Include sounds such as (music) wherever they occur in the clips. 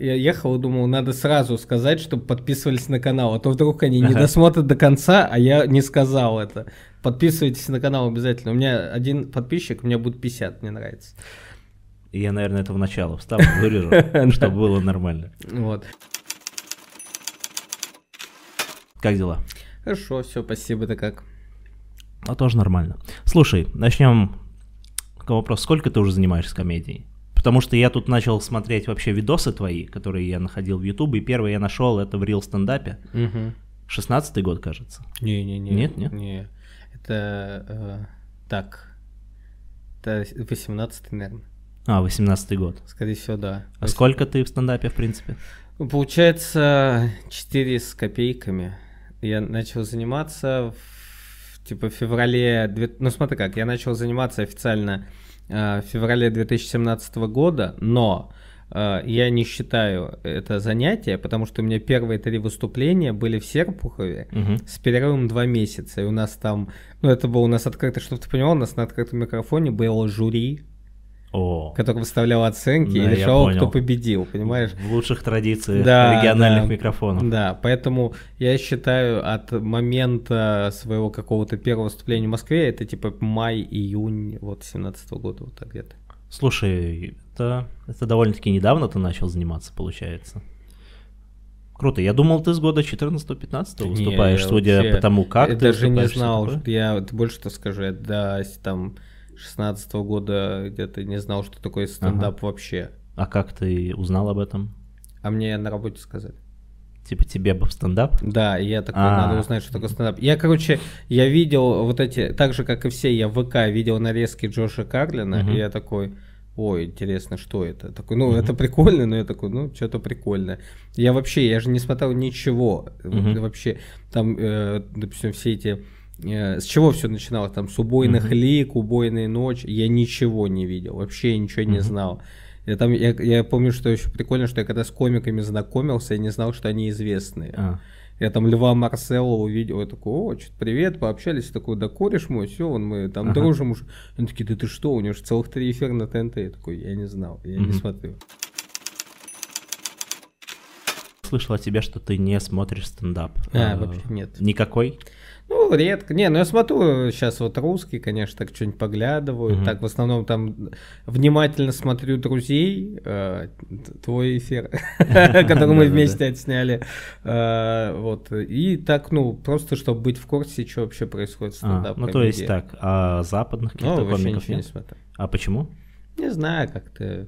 я ехал и думал, надо сразу сказать, чтобы подписывались на канал, а то вдруг они не досмотрят до конца, а я не сказал это. Подписывайтесь на канал обязательно. У меня один подписчик, у меня будет 50, мне нравится. И я, наверное, это в начало вставлю, вырежу, (laughs) чтобы было нормально. Вот. Как дела? Хорошо, все, спасибо, ты как? А тоже нормально. Слушай, начнем к вопросу, сколько ты уже занимаешься комедией? Потому что я тут начал смотреть вообще видосы твои, которые я находил в Ютубе, и первый я нашел это в Real стендапе. Угу. 16 год, кажется. Не-не-не. Нет, нет? Не. Это э, так. Это 18 наверное. А, 18 год. Скорее всего, да. А сколько ты в стендапе, в принципе? Ну, Получается, 4 с копейками. Я начал заниматься в, типа в феврале... Ну смотри как, я начал заниматься официально в феврале 2017 года, но э, я не считаю это занятие, потому что у меня первые три выступления были в Серпухове Мгм. с перерывом два месяца. И у нас там, ну это было у нас открыто, чтобы ты понимал, у нас на открытом микрофоне было жюри, О, которое выставляло оценки и Да, я решало, кто победил, понимаешь? в лучших традициях Да, региональных да. микрофонов. Да, поэтому я считаю от момента своего какого-то первого выступления в Москве, это типа май-июнь вот 17 года, вот так где-то. Слушай, это, это довольно-таки недавно ты начал заниматься, получается. Круто. Я думал, ты с года 14-15 выступаешь, Не, судя по тому, как я ты даже не знал, я больше что скажу, я до там 16 года где-то не знал, что такое стендап вообще. А как ты узнал об этом? А мне на работе сказали. Типа тебе бы в стендап? Да, я такой, А. надо узнать, что такое стендап. Я, короче, я видел вот эти, так же, как и все, я в ВК видел нарезки Джоша Карлина, Мгм. и я такой, ой, интересно, что это? Такой, ну, это прикольно, но я такой, ну, что-то прикольное. Я вообще, я же не смотрел ничего. Мгм. Вообще, там, э, допустим, все эти... э, с чего все начиналось? Там, с убойных Мгм. лик, убойной ночь. Я ничего не видел, вообще ничего не Мгм. знал. Я, там, я, я помню, что еще прикольно, что я когда с комиками знакомился, я не знал, что они известные. А, Я там Льва Марселова увидел, я такой, о, что привет, пообщались, я такой, да кореш мой, все, он мы там Ага. дружим уже. Они такие, да ты что, у него же целых три эфира на ТНТ. Я такой, я не знал, я не Мгм. смотрю. Слышал от тебя, что ты не смотришь стендап. А, Э, вообще нет. Никакой? Ну, редко. Не, ну я смотрю сейчас вот русский, конечно, так что-нибудь поглядываю. Мгм. Так, в основном там внимательно смотрю друзей, э, твой эфир, (laughs) который мы вместе отсняли. Э, Вот. И так, ну, просто чтобы быть в курсе, что вообще происходит в А, стендап ну, то есть так, а западных Ну, каких-то вообще комиков нет? смотрю. А почему? Не знаю, как-то.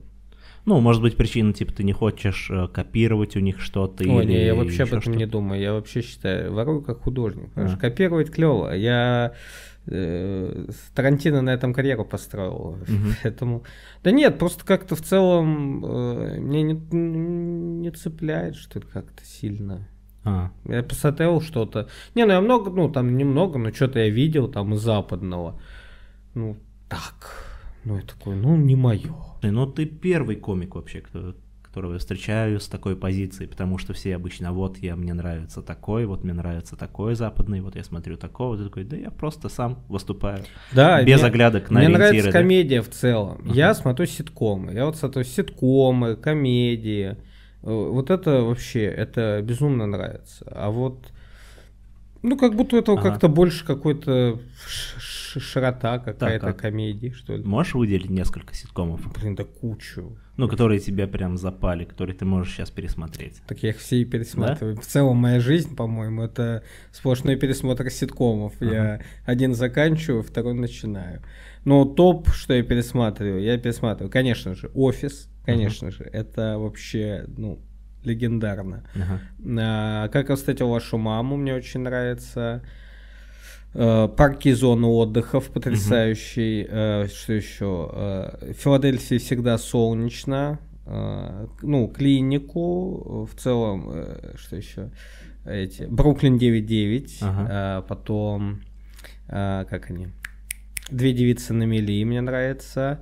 Ну, может быть, причина, типа, ты не хочешь э, копировать у них что-то Ой, или не, я вообще об этом не что-то? думаю. Я вообще считаю, ворую как художник. потому А. что Копировать клево. Я э, Тарантино на этом карьеру построил. Мгм. (laughs) Поэтому. Да нет, просто как-то в целом э, мне не, не цепляет, что это как-то сильно. А, Я посмотрел что-то. Не, ну я много, ну там немного, но что-то я видел там из западного. Ну, так. Ну, я такой, ну, не мое. Ну, ты первый комик вообще, кто, которого я встречаю с такой позицией, потому что все обычно, вот я, мне нравится такой, вот мне нравится такой западный, вот я смотрю такого, ты такой, да я просто сам выступаю. Да, Без мне- оглядок на Мне нравится комедия в целом. Ага. Я смотрю ситкомы. Я вот смотрю ситкомы, комедии. Э, Вот это вообще, это безумно нравится. А вот, ну, как будто этого Ага. как-то больше какой-то широта какая-то как? комедии, что ли. Можешь выделить несколько ситкомов, Блин, да кучу. ну, которые тебя прям запали, которые ты можешь сейчас пересмотреть? Так я их все и пересматриваю. В целом моя жизнь, по-моему, это сплошной пересмотр ситкомов. Я один заканчиваю, второй начинаю. Но топ, что я пересматриваю, я пересматриваю, конечно же, офис, конечно же, это вообще, ну, легендарно. Ага. А, как я встретил вашу маму, мне очень нравится. Э, Парки зоны отдыхов потрясающий. Э, Что еще? Э, В Филадельфии всегда солнечно. Ну, клинику. В целом, что еще? Эти. Бруклин 9.9. Ага. Потом, как они? Две девицы на мели мне нравится.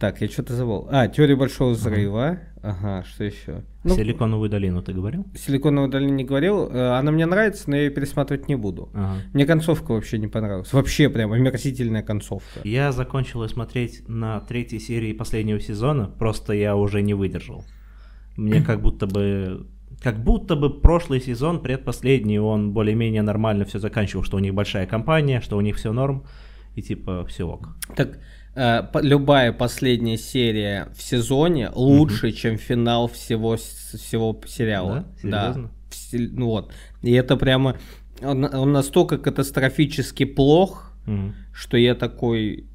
Так, я что-то забыл. А, теория большого взрыва. Ага, что еще? Ну, Силиконовую долину ты говорил? Силиконовую долину не говорил. Э, Она мне нравится, но я ее пересматривать не буду. Ага. Мне концовка вообще не понравилась. Вообще прям омерзительная концовка. Я закончил смотреть на третьей серии последнего сезона, просто я уже не выдержал. мне (clears throat) как будто бы как будто бы прошлый сезон, предпоследний, он более-менее нормально все заканчивал, что у них большая компания, что у них все норм, и типа все ок. Так любая последняя серия в сезоне лучше, чем финал всего, всего сериала. Да? Серьезно? Вс- ну вот. И это прямо... Он, он настолько катастрофически плох, Мгм. что я такой...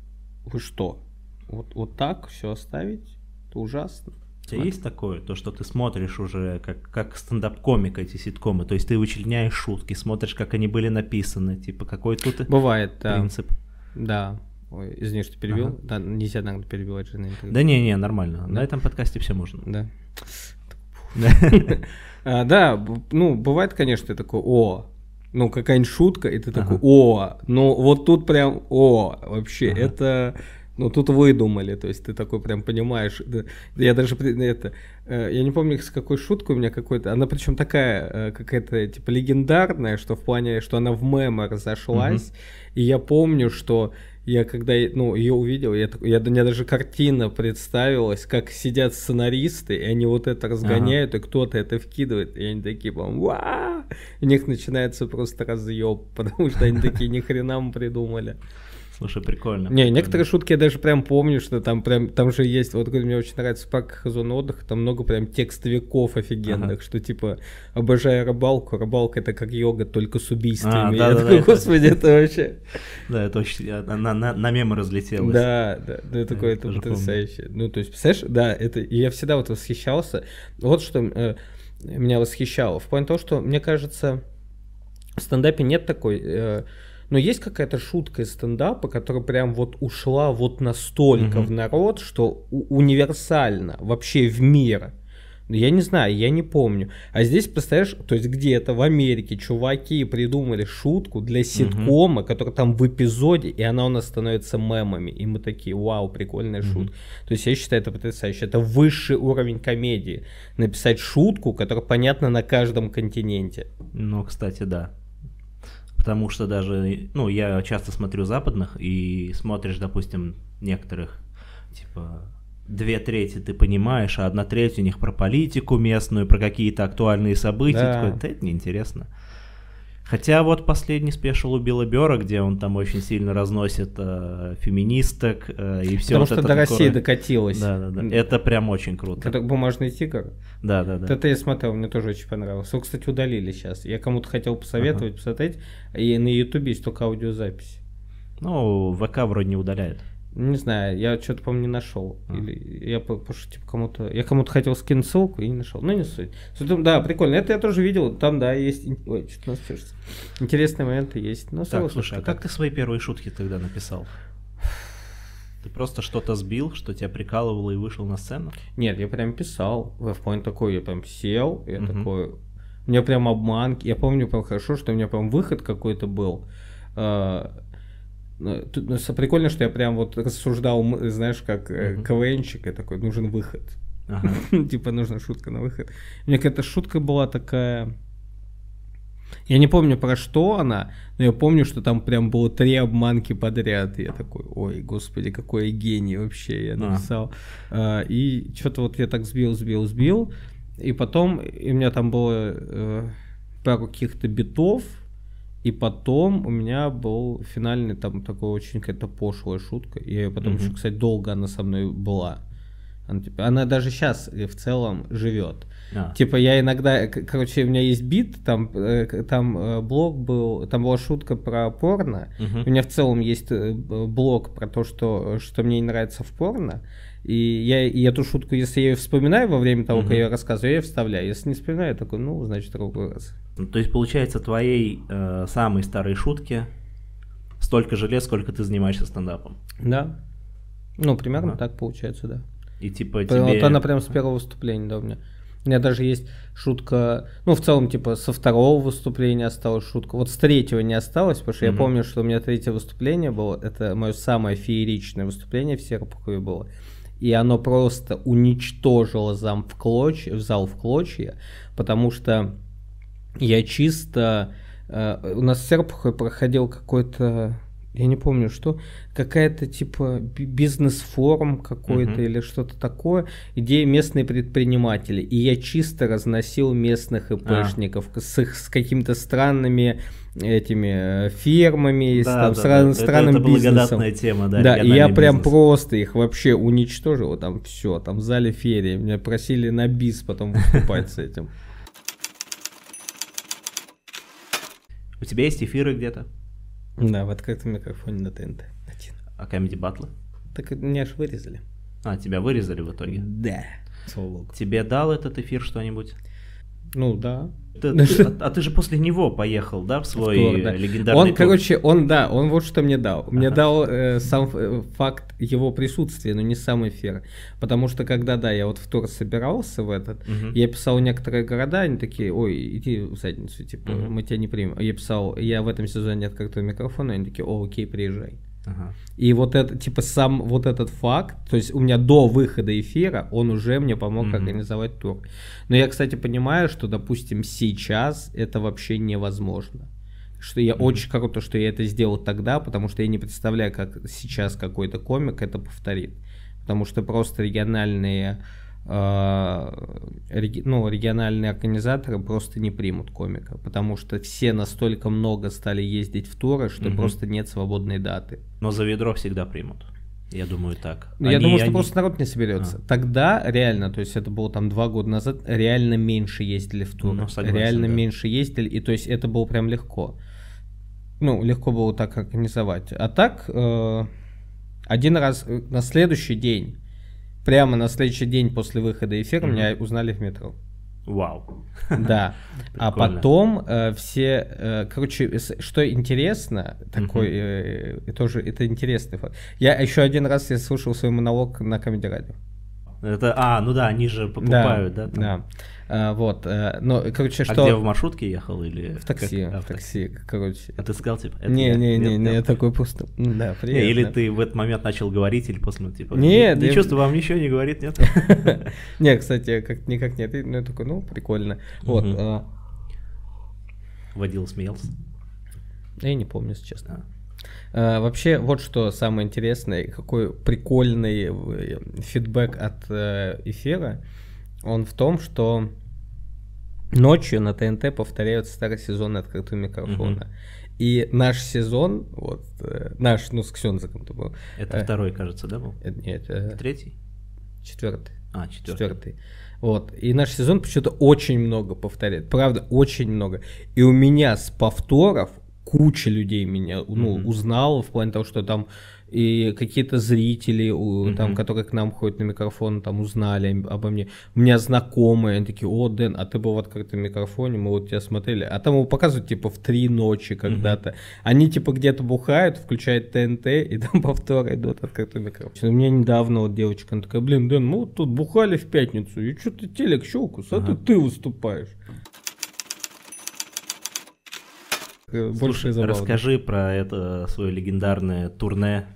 Вы что? Вот, вот так все оставить? Это ужасно. У тебя есть такое, то, что ты смотришь уже как, как стендап-комик эти ситкомы, то есть ты вычленяешь шутки, смотришь, как они были написаны, типа какой тут Бывает, да. принцип. Да. Ой, извини, что перебил. Ага. Да, нельзя, наверное, перебивать же на интервью. Да не-не, нормально, Да. на этом подкасте все можно. Да. Да. (laughs) А, ну, бывает, конечно, ты такой, о, ну, какая-нибудь шутка, и ты такой, о, ну, вот тут прям, о, вообще, это, ну, тут выдумали, то есть ты такой прям понимаешь, я даже, это, э, я не помню, с какой шуткой у меня какой-то, она причем такая, э, какая-то, типа, легендарная, что в плане, что она в мемы разошлась, и я помню, что я когда, ну, ее увидел, я, я, меня даже картина представилась, как сидят сценаристы, и они вот это разгоняют, и кто-то это вкидывает, и они такие, прям, «Ва!» у них начинается просто разъеб, (laughs) потому что они такие, ни хрена мы придумали. Слушай, прикольно. Не, некоторые шутки я даже прям помню, что там прям, там же есть, вот мне очень нравится в парках зоны отдыха, там много прям текстовиков офигенных, Ага. что типа, обожаю рыбалку, рыбалка это как йога, только с убийствами. А, я да-да-да, такой, это- господи, это вообще... Да, это очень, на, на, на мемы разлетелось. Да, да, да, это такое, Я это потрясающе. Ну, то есть, представляешь, да, это, я всегда вот восхищался. Вот что э, меня восхищало. В плане того, что, мне кажется, в стендапе нет такой... э, но есть какая-то шутка из стендапа, которая прям вот ушла вот настолько Мгм. в народ, что универсально вообще в мир. Я не знаю, я не помню. А здесь, представляешь, то есть где-то в Америке чуваки придумали шутку для ситкома, которая там в эпизоде, и она у нас становится мемами. И мы такие, вау, прикольная Мгм. шутка. То есть я считаю это потрясающе. Это высший уровень комедии. Написать шутку, которая понятна на каждом континенте. Ну, кстати, да. Потому что даже, ну, я часто смотрю западных, и смотришь, допустим, некоторых, типа, две трети ты понимаешь, а одна треть у них про политику местную, про какие-то актуальные события. Да. Такой, «Да это неинтересно. Хотя вот последний спешл у Билла Бера, где он там очень сильно разносит э, феминисток э, и все. Потому что до России докатилось. Да, да, да. Это прям очень круто. Это бумажный тигр. Да, да, да. Вот Это я смотрел, мне тоже очень понравилось. Его, кстати, удалили сейчас. Я кому-то хотел посоветовать, посмотреть. И на Ютубе есть только аудиозапись. Ну, ВК вроде не удаляет. Не знаю, я что-то, по-моему, не нашел. А. Или я по- потому что, типа, кому-то. Я кому-то хотел скинуть ссылку и не нашел. Ну, не суть. Суть да, прикольно. Это я тоже видел. Там, да, есть. Ой, что-то нас чешется. Интересные моменты есть. Ну, Так, слушай, а как ты свои первые шутки тогда написал? Ты просто что-то сбил, что тебя прикалывало и вышел на сцену? Нет, я прям писал. В плане такой, я прям сел, я Мгм. такой. У меня прям обманки. Я помню прям хорошо, что у меня прям выход какой-то был. А, прикольно, что я прям вот рассуждал, знаешь, как э, Мгм. КВНчик, я такой, нужен выход. Ага. (laughs) Типа нужна шутка на выход. У меня какая-то шутка была такая. Я не помню про что она, но я помню, что там прям было три обманки подряд. И я такой, ой, господи, какой я гений вообще, я написал. А, и что-то вот я так сбил, сбил, сбил. И потом и у меня там было э, пару каких-то битов. И потом у меня был финальный там такой очень какая-то пошлая шутка. И я потом Мгм. еще, кстати, долго она со мной была. Она, типа, она даже сейчас в целом живет. А, Типа я иногда, к- короче, у меня есть бит, там, э, там э, блог был, там была шутка про порно. мгм. У меня в целом есть э, блог про то, что, что мне не нравится в порно. И я и эту шутку, если я ее вспоминаю во время того, как Мгм. я ее рассказываю, я ее вставляю. Если не вспоминаю, я такой, ну, значит, другой раз. Ну, То есть, получается, твоей э, самой старой шутки столько же лет, сколько ты занимаешься стендапом. Да. Ну, примерно Ага. так получается, да. И типа Вот тебе... она прям с первого выступления, да, у меня. У меня даже есть шутка, ну, в целом, типа, со второго выступления осталась шутка. Вот с третьего не осталось, потому что Мгм. я помню, что у меня третье выступление было. Это мое самое фееричное выступление в Серпухове было. И оно просто уничтожило зам в клочья, в зал в клочья, потому что я чисто... э, у нас в Серпухове проходил какой-то я не помню, что, какая-то типа бизнес-форум какой-то uh-huh. или что-то такое, где местные предприниматели. И я чисто разносил местных ИПшников а. с их с какими-то странными этими э, фирмами, да, там, да, стран, да. странным это, это бизнесом. тема, да. Да, и я бизнес. прям просто их вообще уничтожил, там все, там в зале ферии. Меня просили на бис потом выступать с этим. У тебя есть эфиры где-то? Да, в открытом микрофоне на ТНТ. Один. А Comedy Battle? Так меня аж вырезали. А, тебя вырезали в итоге? Да. Тебе дал этот эфир что-нибудь? Ну да. Ты, ты, а, а ты же после него поехал, да, в свой Тур, да. легендарный Он, тур? короче, он, да, он вот что мне дал. Мне ага. дал э, сам э, факт его присутствия, но не сам эфир. Потому что когда, да, я вот в тур собирался в этот, угу. я писал некоторые города, они такие, ой, иди в задницу, типа, угу. мы тебя не примем. Я писал, я в этом сезоне открытого микрофона, они такие, о, окей, приезжай. Ага. И вот это, типа, сам вот этот факт, то есть у меня до выхода эфира он уже мне помог mm-hmm. организовать тур. Но я, кстати, понимаю, что, допустим, сейчас это вообще невозможно. Что я mm-hmm. очень круто, что я это сделал тогда, потому что я не представляю, как сейчас какой-то комик это повторит. Потому что просто региональные ну, региональные организаторы просто не примут комика, потому что все настолько много стали ездить в туры, что угу. просто нет свободной даты. Но за ведро всегда примут. Я думаю так. Ну, я думаю, что они... просто народ не соберется. А. Тогда реально, то есть это было там два года назад, реально меньше ездили в туры. Ну, согласен, реально да. меньше ездили, и то есть это было прям легко. Ну, легко было так организовать. А так, э, один раз э, на следующий день прямо на следующий день после выхода эфира mm-hmm. меня узнали в метро. Вау. Да. (laughs) А потом э, все, э, короче, что интересно, такой, э, тоже это интересный факт. Я еще один раз я слушал свой монолог на Comedy Radio. Это, а, ну да, они же покупают, да? Да. да. А, вот, а, ну, короче, а что... где, в маршрутке ехал или... В такси, как... а, в такси, короче. А ты сказал, типа, это Не, я, не, не, не, я такой просто, да, приятно. Или ты в этот момент начал говорить, или после, ну, типа, нет, не, не чувствую, вам ничего не говорит, нет? (laughs) Не, кстати, как никак нет, ну, я такой, ну, прикольно. Вот. А. Водил, смеялся? Я не помню, если честно. Uh, вообще, вот что самое интересное, какой прикольный э, фидбэк от uh, эфира он в том, что ночью на ТНТ повторяют старый сезон открытого микрофона. Угу. И наш сезон, вот, э, наш, ну, с Ксензаком это был. Это э, второй, кажется, да, был? Это, нет, э, Третий? Четвертый. А, четвертый. Четвертый. Вот. И наш сезон почему-то очень много повторяет. Правда, очень много. И у меня с повторов куча людей меня ну, mm-hmm. узнала в плане того, что там и какие-то зрители, mm-hmm. там, которые к нам ходят на микрофон, там узнали обо мне. У меня знакомые, они такие, о, Дэн, а ты был в открытом микрофоне, мы вот тебя смотрели. А там его показывают, типа, в три ночи когда-то. Mm-hmm. Они, типа, где-то бухают, включают ТНТ, и (laughs) там повторы идут открытый микрофон. У меня недавно вот девочка, она такая, блин, Дэн, мы вот тут бухали в пятницу, и что ты телек щелку, а uh-huh. ты, ты выступаешь. Больше Слушай, расскажи про это свое легендарное турне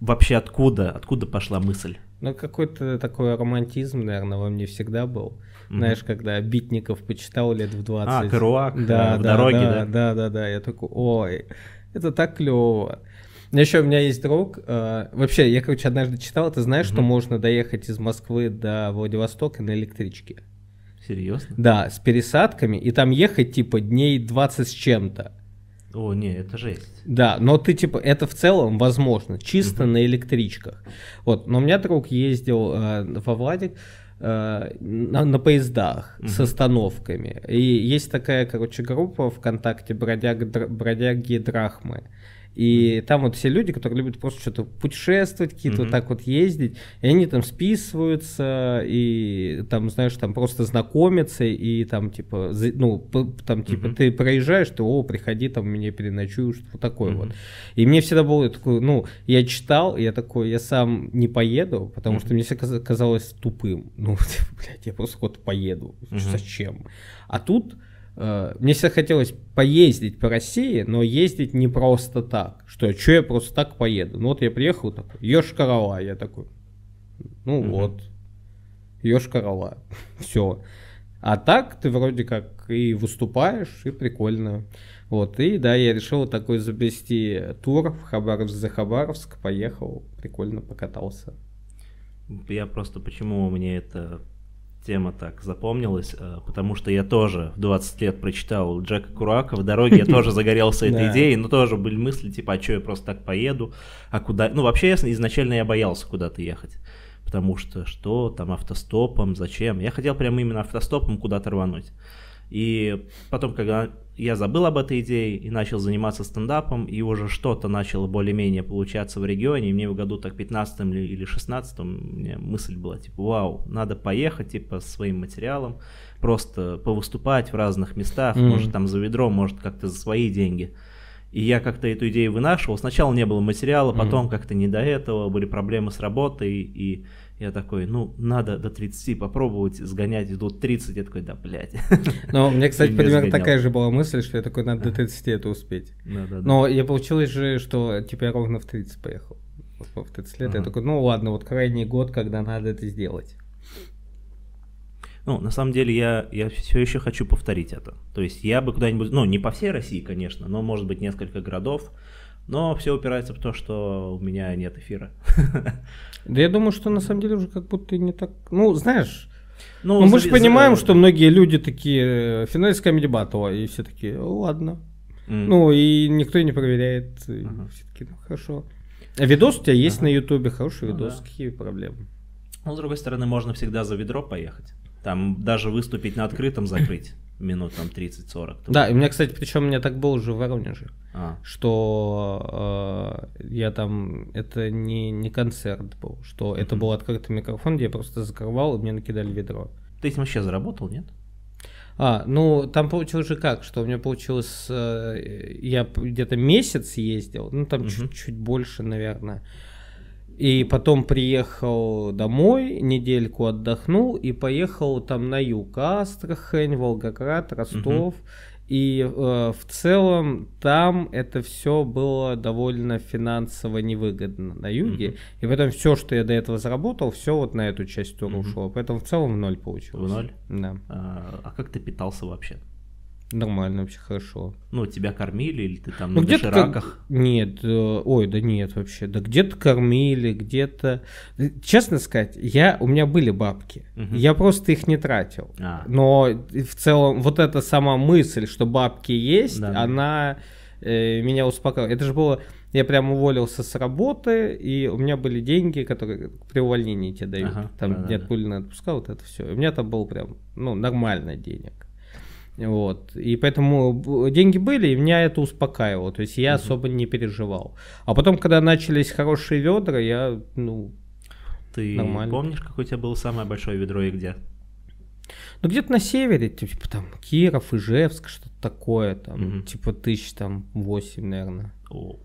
вообще откуда, откуда пошла мысль? Ну, какой-то такой романтизм, наверное, во мне всегда был. Mm-hmm. Знаешь, когда Битников почитал лет в 20. А, Керуак да, э, в да, дороге, да? Да, да, да, да. Я такой, ой, это так клево. Еще у меня есть друг. Э, вообще, я, короче, однажды читал, ты знаешь, mm-hmm. что можно доехать из Москвы до Владивостока на электричке? Серьезно? Да, с пересадками, и там ехать типа дней 20 с чем-то. О, не, это жесть. Да, но ты типа, это в целом возможно, чисто uh-huh. на электричках. Вот, но у меня друг ездил э, во Владик э, на, на поездах uh-huh. с остановками. И есть такая, короче, группа ВКонтакте бродяг, бродяги Драхмы. И там вот все люди, которые любят просто что-то путешествовать, какие-то вот так вот ездить, и они там списываются, и там, знаешь, там просто знакомятся, и там типа, ну, там типа ты проезжаешь, ты, о, приходи, там меня переночуешь, вот такое вот. И мне всегда было такое, ну, я читал, я такой, я сам не поеду, потому что мне всегда казалось тупым. Ну, (laughs) блядь, я просто куда-то поеду. Зачем? А тут мне всегда хотелось поездить по России, но ездить не просто так. Что, что я просто так поеду? Ну вот я приехал такой, Йошкар-Ола, я такой, ну угу. вот, Йошкар-Ола, (laughs) все. А так ты вроде как и выступаешь, и прикольно. Вот, и да, я решил такой завести тур в Хабаровск за Хабаровск, поехал, прикольно покатался. Я просто, почему мне эта тема так запомнилась, э, потому что я тоже в 20 лет прочитал Джека Курака в дороге, я (laughs) тоже загорелся этой идеей, но тоже были мысли, типа, а что я просто так поеду, а куда... Ну, вообще, изначально я боялся куда-то ехать, потому что что там автостопом, зачем? Я хотел прямо именно автостопом куда-то рвануть. И потом, когда я забыл об этой идее и начал заниматься стендапом, и уже что-то начало более-менее получаться в регионе, и мне в году так 15 или 16 мне мысль была, типа, вау, надо поехать, типа, своим материалом, просто повыступать в разных местах, mm-hmm. может, там за ведро, может, как-то за свои деньги. И я как-то эту идею вынашивал. Сначала не было материала, потом mm-hmm. как-то не до этого, были проблемы с работой, и я такой, ну, надо до 30 попробовать сгонять, и тут 30, я такой, да, блядь. Ну, у меня, кстати, (laughs) примерно такая же была мысль, что я такой, надо до (laughs) 30 это успеть. Но я получилось же, что, типа, я ровно в 30 поехал. В 30 лет я такой, ну, ладно, вот крайний год, когда надо это сделать. Ну, на самом деле, я, я все еще хочу повторить это. То есть я бы куда-нибудь, ну, не по всей России, конечно, но, может быть, несколько городов, но все упирается в то, что у меня нет эфира. (laughs) Да я думаю, что на самом деле уже как будто не так... Ну, знаешь, ну, ну мы же понимаем, что многие люди такие, финалист Comedy Battle, и все такие, ладно. Ну, и никто не проверяет. Ага. Все таки ну, хорошо. А видос у тебя есть на Ютубе, хороший ну, видос, какие проблемы? Ну, с другой стороны, можно всегда за ведро поехать. Там даже выступить на открытом закрыть минут там 30-40. Да, и у меня, кстати, причем у меня так было уже в Воронеже, а. что э, я там, это не, не концерт был, что mm-hmm. это был открытый микрофон, где я просто закрывал, и мне накидали ведро. Ты этим вообще заработал, нет? А, ну, там получилось же как, что у меня получилось, э, я где-то месяц ездил, ну, там mm-hmm. чуть-чуть больше, наверное, и потом приехал домой, недельку отдохнул и поехал там на юг, Астрахань, Волгоград, Ростов. Угу. И э, в целом там это все было довольно финансово невыгодно на юге. Mm-hmm. И поэтому все, что я до этого заработал, все вот на эту часть тура mm-hmm. ушло. Поэтому в целом в ноль получилось. В ноль? Да. А, а как ты питался вообще? Нормально, вообще хорошо. Ну, тебя кормили или ты там ну, на дошираках? Как... Нет, э, ой, да нет вообще. Да где-то кормили, где-то... Честно сказать, я, у меня были бабки. Угу. Я просто их не тратил. А. Но в целом вот эта сама мысль, что бабки есть, да, она э, меня успокаивала. Это же было... Я прям уволился с работы, и у меня были деньги, которые при увольнении тебе дают. Ага, там да, нет да, пули на отпуска, вот это все. У меня там был прям, ну, нормально денег. Вот. И поэтому деньги были, и меня это успокаивало. То есть я угу. особо не переживал. А потом, когда начались хорошие ведра, я, ну, Ты нормально. помнишь, какое у тебя было самое большое ведро и где? Ну, где-то на севере, типа там Киров, Ижевск, что-то такое, там, угу. типа тысяч там восемь, наверное. О.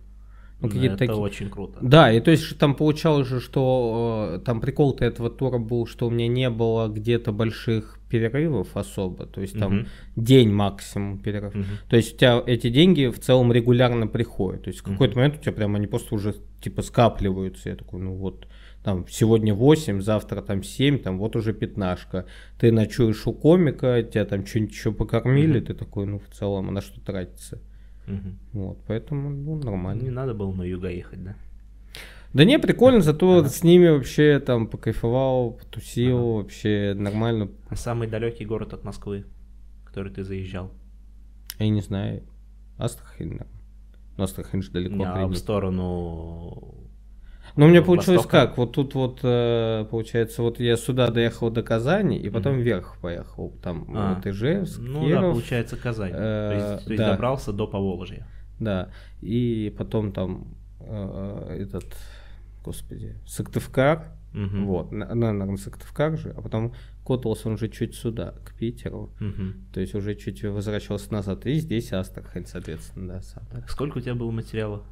Ну, ну это такие... очень круто. Да, и то есть там получалось же, что э, там прикол-то этого тура был, что у меня не было где-то больших перерывов особо, то есть там угу. день максимум перерыв. Угу. То есть у тебя эти деньги в целом регулярно приходят. То есть в какой-то момент у тебя прямо они просто уже типа скапливаются. Я такой, ну вот, там сегодня 8, завтра там 7, там вот уже пятнашка. Ты ночуешь у комика, тебя там что-нибудь еще покормили, угу. ты такой, ну в целом, а на что тратится? Угу. Вот, поэтому, ну, нормально. Не надо было на юга ехать, да? Да не, прикольно, зато ага. с ними вообще там покайфовал, потусил, ага. вообще нормально. А самый далекий город от Москвы, который ты заезжал? Я не знаю. Астрахань, наверное. Ну, Астрахань же далеко. А в сторону ну, у меня получилось Востока. как? Вот тут вот, э, получается, вот я сюда доехал до Казани, и потом mm-hmm. вверх поехал. Там а, вот Ижевск, Ну Киров, да, получается Казань. Э, то есть, то есть да. добрался до Поволжья. Да, и потом там э, этот, господи, Сыктывкар, угу. вот, на, наверное, Сыктывкар же, а потом котался он уже чуть сюда, к Питеру, угу. то есть уже чуть возвращался назад, и здесь Астрахань, соответственно, да, сам. Сколько у тебя было материала?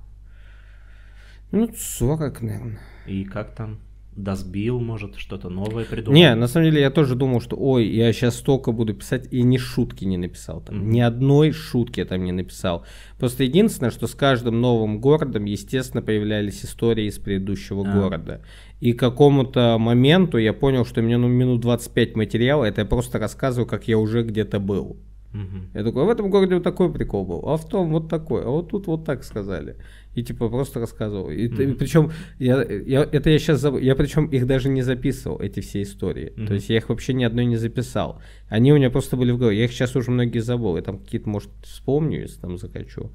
Ну, 40, наверное. И как там? досбил, может, что-то новое придумал? Не, на самом деле я тоже думал, что ой, я сейчас столько буду писать, и ни шутки не написал там. Мгм. Ни одной шутки я там не написал. Просто единственное, что с каждым новым городом, естественно, появлялись истории из предыдущего А. города. И к какому-то моменту я понял, что мне ну, минут 25 материала, это я просто рассказываю, как я уже где-то был. Мгм. Я такой, «А в этом городе вот такой прикол был, а в том вот такой, а вот тут вот так сказали. И типа просто рассказывал. И, Мгм. причем я, я, это я сейчас забыл, я причем их даже не записывал, эти все истории. Мгм. То есть я их вообще ни одной не записал. Они у меня просто были в голове. Я их сейчас уже многие забыл. Я там какие-то, может, вспомню, если там захочу.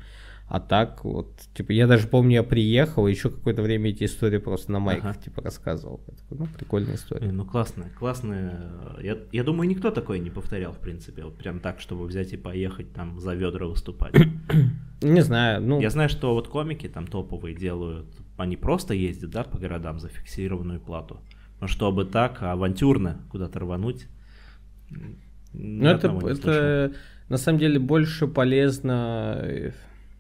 А так вот, типа, я даже помню, я приехал, и еще какое-то время эти истории просто на майках, Ага. типа, рассказывал. Я такой, ну, прикольная история. Ну классная, классная. Я, я думаю, никто такое не повторял, в принципе. Вот прям так, чтобы взять и поехать там за ведра выступать. (coughs) Не знаю, ну... Я знаю, что вот комики там топовые делают, они просто ездят, да, по городам за фиксированную плату. Но чтобы так авантюрно куда-то рвануть, Ну, это, это на самом деле больше полезно.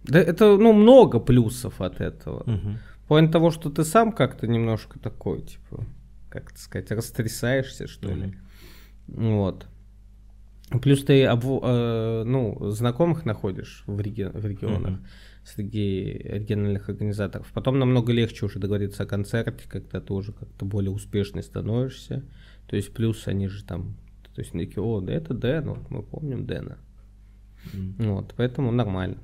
Да, это, ну, много плюсов от этого. Мгм. Point того, что ты сам как-то немножко такой, типа, как это сказать, растрясаешься, что ли. Вот. Плюс ты обво- э, ну, знакомых находишь в, реги- в регионах Мгм. среди региональных организаторов. Потом намного легче уже договориться о концерте, когда ты уже как-то более успешный становишься. То есть плюс они же там, то есть такие, о, да это Дэн, вот мы помним Дэна. М. Вот, поэтому нормально.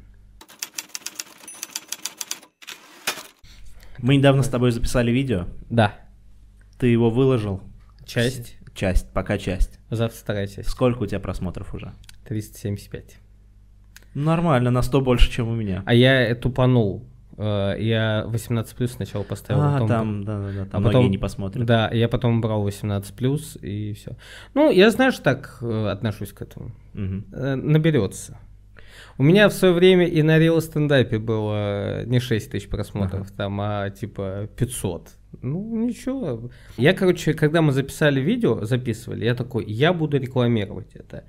Мы недавно с тобой записали видео, Да, ты его выложил. часть, Часть, пока часть. завтра вторая часть, Сколько у тебя просмотров уже? 375. Нормально, на 100 больше, чем у меня. А я тупанул. Э, Я 18 плюс сначала поставил. А, потом- там, да, да, да, там а потом- многие не посмотрят. Да, я потом брал 18 плюс и все. Ну, я, знаешь, так э, отношусь к этому. Мгм. Э, Наберется. У меня в свое время и на Real стендапе было не 6 тысяч просмотров, там, а типа 500. Ну, ничего. Я, короче, когда мы записали видео, записывали, я такой, я буду рекламировать это.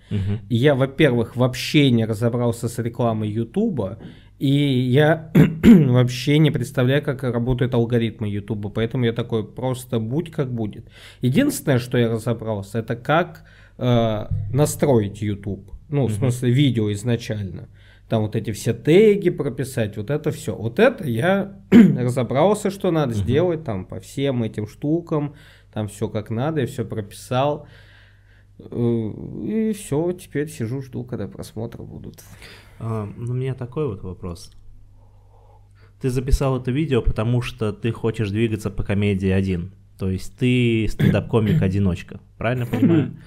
И я, во-первых, вообще не разобрался с рекламой Ютуба, и я (clears throat) вообще не представляю, как работают алгоритмы Ютуба, поэтому я такой, просто будь как будет. Единственное, что я разобрался, это как э, настроить YouTube, ну, в Мгм. смысле, видео изначально. Там вот эти все теги прописать, вот это все. Вот это я (clears throat) разобрался, что надо Мгм. сделать там по всем этим штукам, там все как надо, я все прописал. Э, И все, теперь сижу, жду, когда просмотры будут. А, ну, у меня такой вот вопрос. Ты записал это видео, потому что ты хочешь двигаться по комедии один. То есть ты стендап-комик-одиночка, (clears throat) правильно понимаю? (clears throat)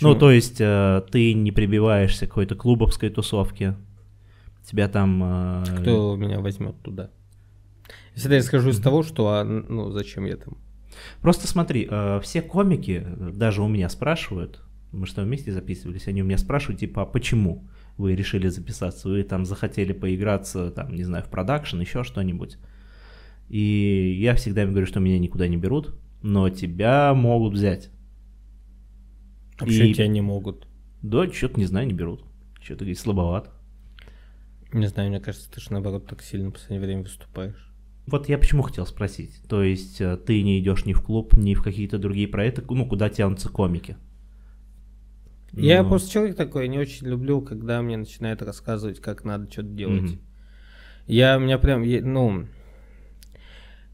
Ну, то есть э, ты не прибиваешься к какой-то клубовской тусовке. Тебя там... э, Кто меня возьмет туда? Если я скажу из того, что, а, ну, зачем я там? Просто смотри, э, все комики, даже у меня спрашивают, мы что вместе записывались, они у меня спрашивают, типа, а почему вы решили записаться? Вы там захотели поиграться, там, не знаю, в продакшн, еще что-нибудь. И я всегда им говорю, что меня никуда не берут, но тебя могут взять. Вообще И- тебя не могут. Да, что-то, не знаю, не берут. Что-то говорит, слабоват. Не знаю, мне кажется, ты же наоборот так сильно в последнее время выступаешь. Вот я почему хотел спросить. То есть э, ты не идешь ни в клуб, ни в какие-то другие проекты, ну, куда тянутся комики? Я Ну, просто человек такой, не очень люблю, когда мне начинают рассказывать, как надо что-то делать. Мгм. Я, у меня прям, ну,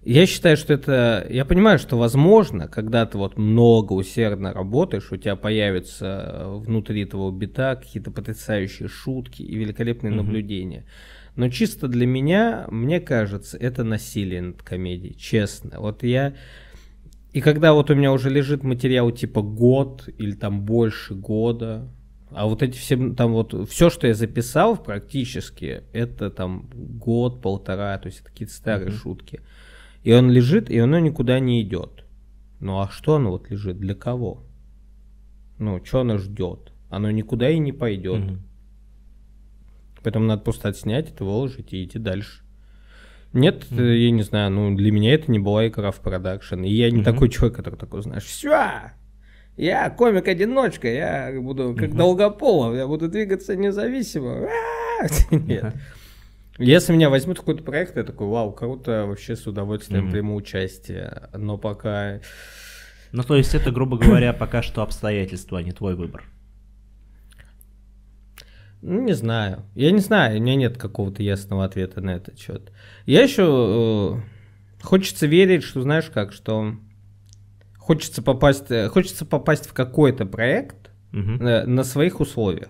я считаю, что это, я понимаю, что возможно, когда ты вот много усердно работаешь, у тебя появятся э, внутри этого бита какие-то потрясающие шутки и великолепные Мгм. наблюдения. Но чисто для меня, мне кажется, это насилие над комедией, честно. Вот я... И когда вот у меня уже лежит материал типа год или там больше года, а вот эти все, там вот, все, что я записал практически, это там год, полтора, то есть это какие-то старые Мгм. шутки. И он лежит, и оно никуда не идет. Ну а что оно вот лежит, для кого? Ну, что оно ждет? Оно никуда и не пойдет. Мгм. Поэтому надо просто отснять это, выложить и идти дальше. Нет, э, я не знаю, ну для меня это не была игра в продакшн. И я не Мгм. такой человек, который такой, знаешь, все, я комик-одиночка, я буду как Мгм. Долгополов, я буду двигаться независимо. (laughs) Нет. Если меня возьмут в какой-то проект, я такой, вау, круто, вообще с удовольствием Мгм. приму участие. Но пока... Ну, то есть это, грубо говоря, (coughs) пока что обстоятельства, а не твой выбор. Ну, не знаю. Я не знаю, у меня нет какого-то ясного ответа на этот счет. Я еще... э, хочется верить, что, знаешь как, что... Хочется попасть, э, хочется попасть в какой-то проект Мгм. э, на своих условиях.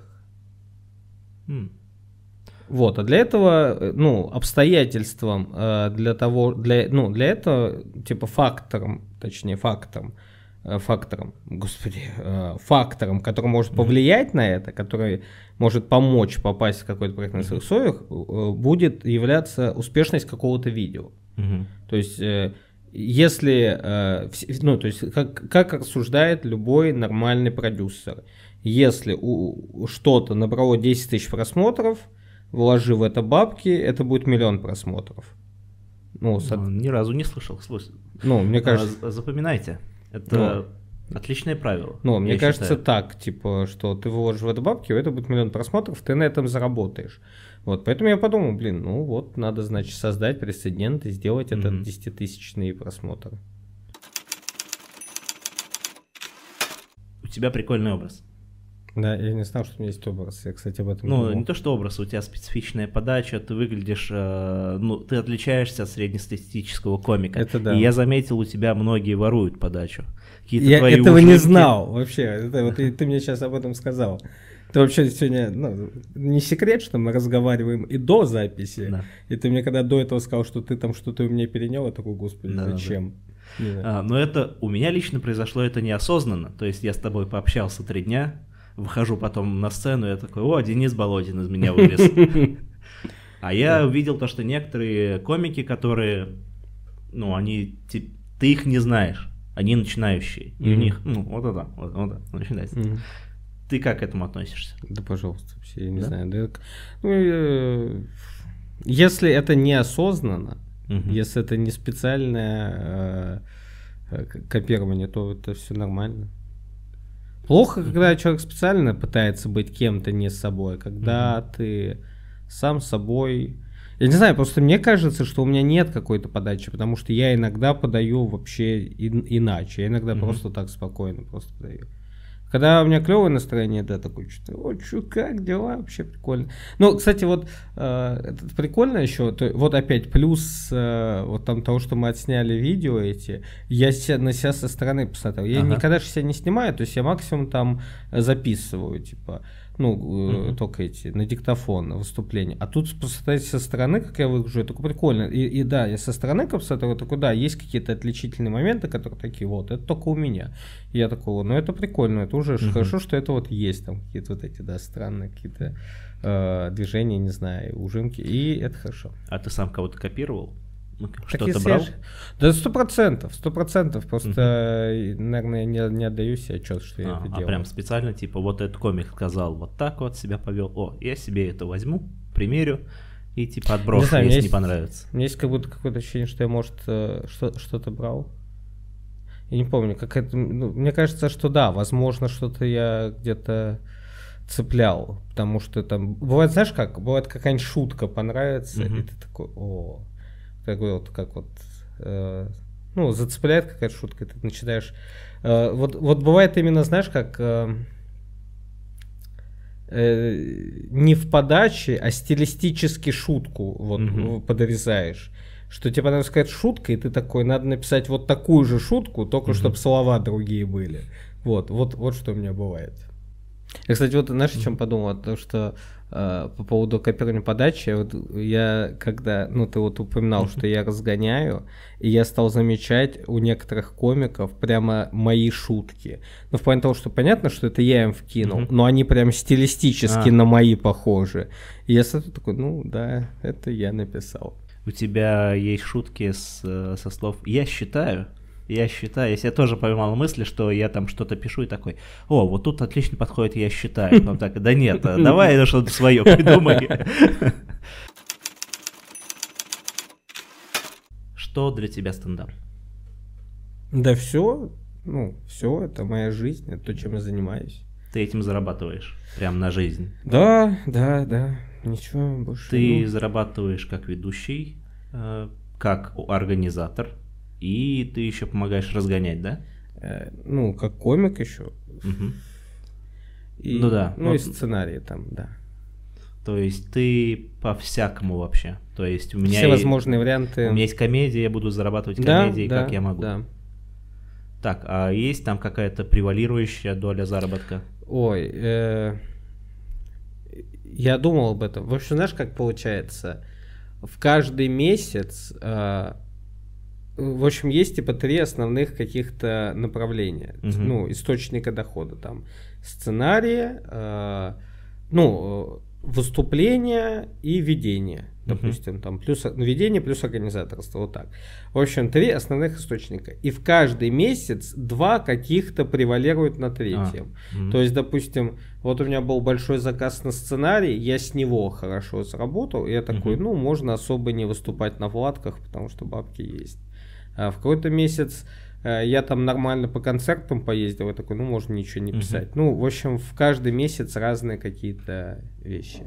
М. Вот, а для этого, э, ну, обстоятельством э, для того, для, ну, для этого, типа, фактором, точнее, фактором, э, фактором, господи, э, фактором, который может повлиять на это, который может помочь попасть в какой-то проект на своих условиях, будет являться успешность какого-то видео. Мгм. То есть, если, ну, то есть, как, как рассуждает любой нормальный продюсер, если что-то набрало 10 тысяч просмотров, вложи в это бабки, это будет миллион просмотров. Ну, со- Ну, Ни разу не слышал. Слушай, ну, мне а, кажется, з- запоминайте. Это отличное правило. ну, мне кажется считаю. так, типа, что ты вложишь в это бабки, это будет миллион просмотров, ты на этом заработаешь. Вот, поэтому я подумал, блин, ну вот, надо, значит, создать прецедент и сделать этот Мгм. 10-тысячный просмотр. У тебя прикольный образ. Да, я не знал, что у меня есть образ. Я, кстати, об этом Ну, думал. не то что образ, у тебя специфичная подача, ты выглядишь, э, ну, ты отличаешься от среднестатистического комика. Это да. И я заметил, у тебя многие воруют подачу. Какие-то Я твои этого не ужимки- знал вообще. Это вот и ты мне сейчас об этом сказал. Это вообще сегодня, ну, не секрет, что мы разговариваем и до записи. Да. И ты мне когда до этого сказал, что ты там что-то у меня перенял, я такой, господи, Да-да-да. зачем? Не знаю. А, но это у меня лично произошло это неосознанно. То есть я с тобой пообщался три дня, выхожу потом на сцену, я такой, о, Денис Болотин из меня вылез. (laughs) А я увидел то, что некоторые комики, которые, ну, они, ты их не знаешь, они начинающие. И у них, ну, вот это, вот, это, начинается. Ты как к этому относишься? Да, пожалуйста, вообще, я не знаю. Да, ну, если это неосознанно, Мгм. если это не специальное э, э, копирование, то это все нормально. Плохо, когда человек специально пытается быть кем-то не собой, когда ты сам собой. Я не знаю, просто мне кажется, что у меня нет какой-то подачи, потому что я иногда подаю вообще ин- иначе. Я иногда Мгм. просто так спокойно просто подаю. Когда у меня клевое настроение, да, такой что-то, о, чё, как дела, вообще прикольно. Ну, кстати, вот э, это прикольно еще, то- вот опять плюс э, вот там того, что мы отсняли видео эти, я себя, на себя со стороны посмотрел. Я Ага. никогда же себя не снимаю, то есть я максимум там э, записываю, типа, ну, Мгм. только эти, на диктофон выступления. А тут посмотреть со стороны, как я выгляжу, это прикольно. И, и да, я со стороны как посмотрел, такой, да, есть какие-то отличительные моменты, которые такие, вот, это только у меня. И я такой, ну это прикольно, это уже Мгм. хорошо, что это вот есть, там какие-то вот эти, да, странные какие-то э, движения, не знаю, ужимки, и это хорошо. А ты сам кого-то копировал? Ну, Что-то брал? я Да сто процентов, сто процентов. Просто, э, наверное, не, не отдаю себе отчет, что я А, это а делаю. прям специально, типа, вот этот комик сказал, вот так вот себя повел. О, я себе это возьму, примерю и типа отброшу, Не знаю, если не есть- понравится. У меня есть как будто какое-то ощущение, что я, может, э, что- что-то брал. Я не помню, как это... ну, мне кажется, что да, возможно, что-то я где-то цеплял, потому что там... Бывает, знаешь как? Бывает какая-нибудь шутка понравится, и Мгм. ты такой, о... Такой вот, как вот... э, ну, зацепляет какая-то шутка, и ты начинаешь... э, вот, вот бывает именно, знаешь, как... э, э, не в подаче, а стилистически шутку вот Мгм. подрезаешь. Что тебе понравилась какая-то шутка, и ты такой, надо написать вот такую же шутку, только Мгм. чтобы слова другие были. Вот, вот, вот что у меня бывает. Я, кстати, вот знаешь, о чем подумал? То, что э, по поводу копирования подачи, вот я когда, ну ты вот упоминал, что я разгоняю, и я стал замечать у некоторых комиков прямо мои шутки. Ну, в плане того, что понятно, что это я им вкинул, но они прям стилистически А. на мои похожи. И я смотрю такой, ну да, это я написал. У тебя есть шутки с, э, со слов «я считаю», я считаю, если я тоже поймал мысли, что я там что-то пишу и такой, о, вот тут отлично подходит «я считаю». Потом так, да нет, э, давай что-то свое придумай. Что для тебя стендап? Да все, ну, все, это моя жизнь, это то, чем я занимаюсь. Ты этим зарабатываешь, прям на жизнь. Да, да, да. Ничего больше. Ты ну, зарабатываешь как ведущий, э, как организатор, и ты еще помогаешь разгонять, да? э, ну, как комик еще. Мгм. И, Ну да, Ну и вот- сценарий там, да. То есть ты по-всякому вообще. То есть у меня, Все и- возможные варианты. у меня есть комедия, я буду зарабатывать да, комедией, да, как я могу. Да. Так, а есть там какая-то превалирующая доля заработка? Ой, э, я думал об этом. В общем, знаешь, как получается? В каждый месяц, э, в общем, есть типа три основных каких-то направления, Мгм. ну, источника дохода. Там сценарии, э, ну, э, выступления и ведение. Мгм. Допустим, там плюс ну, ведение плюс организаторство, вот так. В общем, три основных источника. И в каждый месяц два каких-то превалируют на третьем. Мгм. То есть, допустим, вот у меня был большой заказ на сценарий, я с него хорошо заработал, и я такой, Мгм. ну, можно особо не выступать на владках, потому что бабки есть. А в какой-то месяц э, я там нормально по концертам поездил, я такой, ну, можно ничего не писать. Ну, в общем, в каждый месяц разные какие-то вещи.